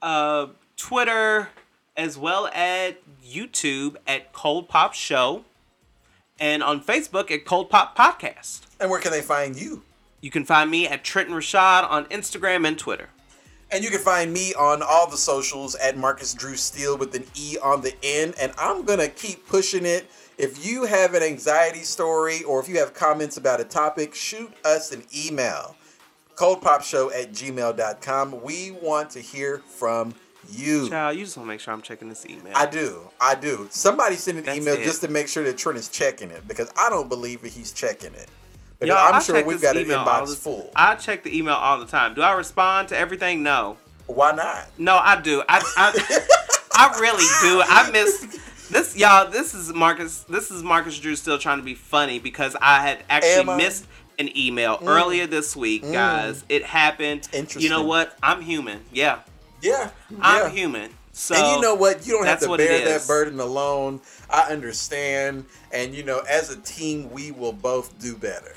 uh, Twitter, as well as YouTube at Cold Pop Show, and on Facebook at Cold Pop Podcast. And where can they find you? You can find me at Trenton Rashad on Instagram and Twitter. And you can find me on all the socials at Marcus Drew Steele with an E on the end. And I'm gonna keep pushing it. If you have an anxiety story or if you have comments about a topic, shoot us an email. Coldpopshow at gmail.com. We want to hear from you. Child, you just want to make sure I'm checking this email. I do. I do. Somebody send an That's email it. just to make sure that Trent is checking it because I don't believe that he's checking it. Because Y'all, I'm I sure we've got an inbox the- full. I check the email all the time. Do I respond to everything? No. Why not? No, I do. I I, I really do. I miss this, y'all. This is Marcus. This is Marcus Drew still trying to be funny because I had actually I? missed an email mm. earlier this week, mm. guys. It happened. Interesting. You know what? I'm human. Yeah, Yeah. I'm human. So and you know what? You don't have to bear that burden alone. I understand. And you know, as a team, we will both do better.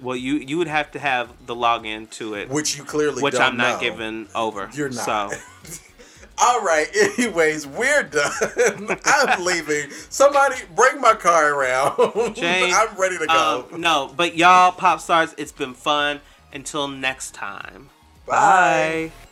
Well, you you would have to have the login to it, Which you clearly which I'm not know. giving over. You're not. So All right. Anyways, we're done. I'm leaving. Somebody bring my car around. I'm ready to go. um, no, but y'all pop stars, it's been fun. Until next time. Bye. Bye.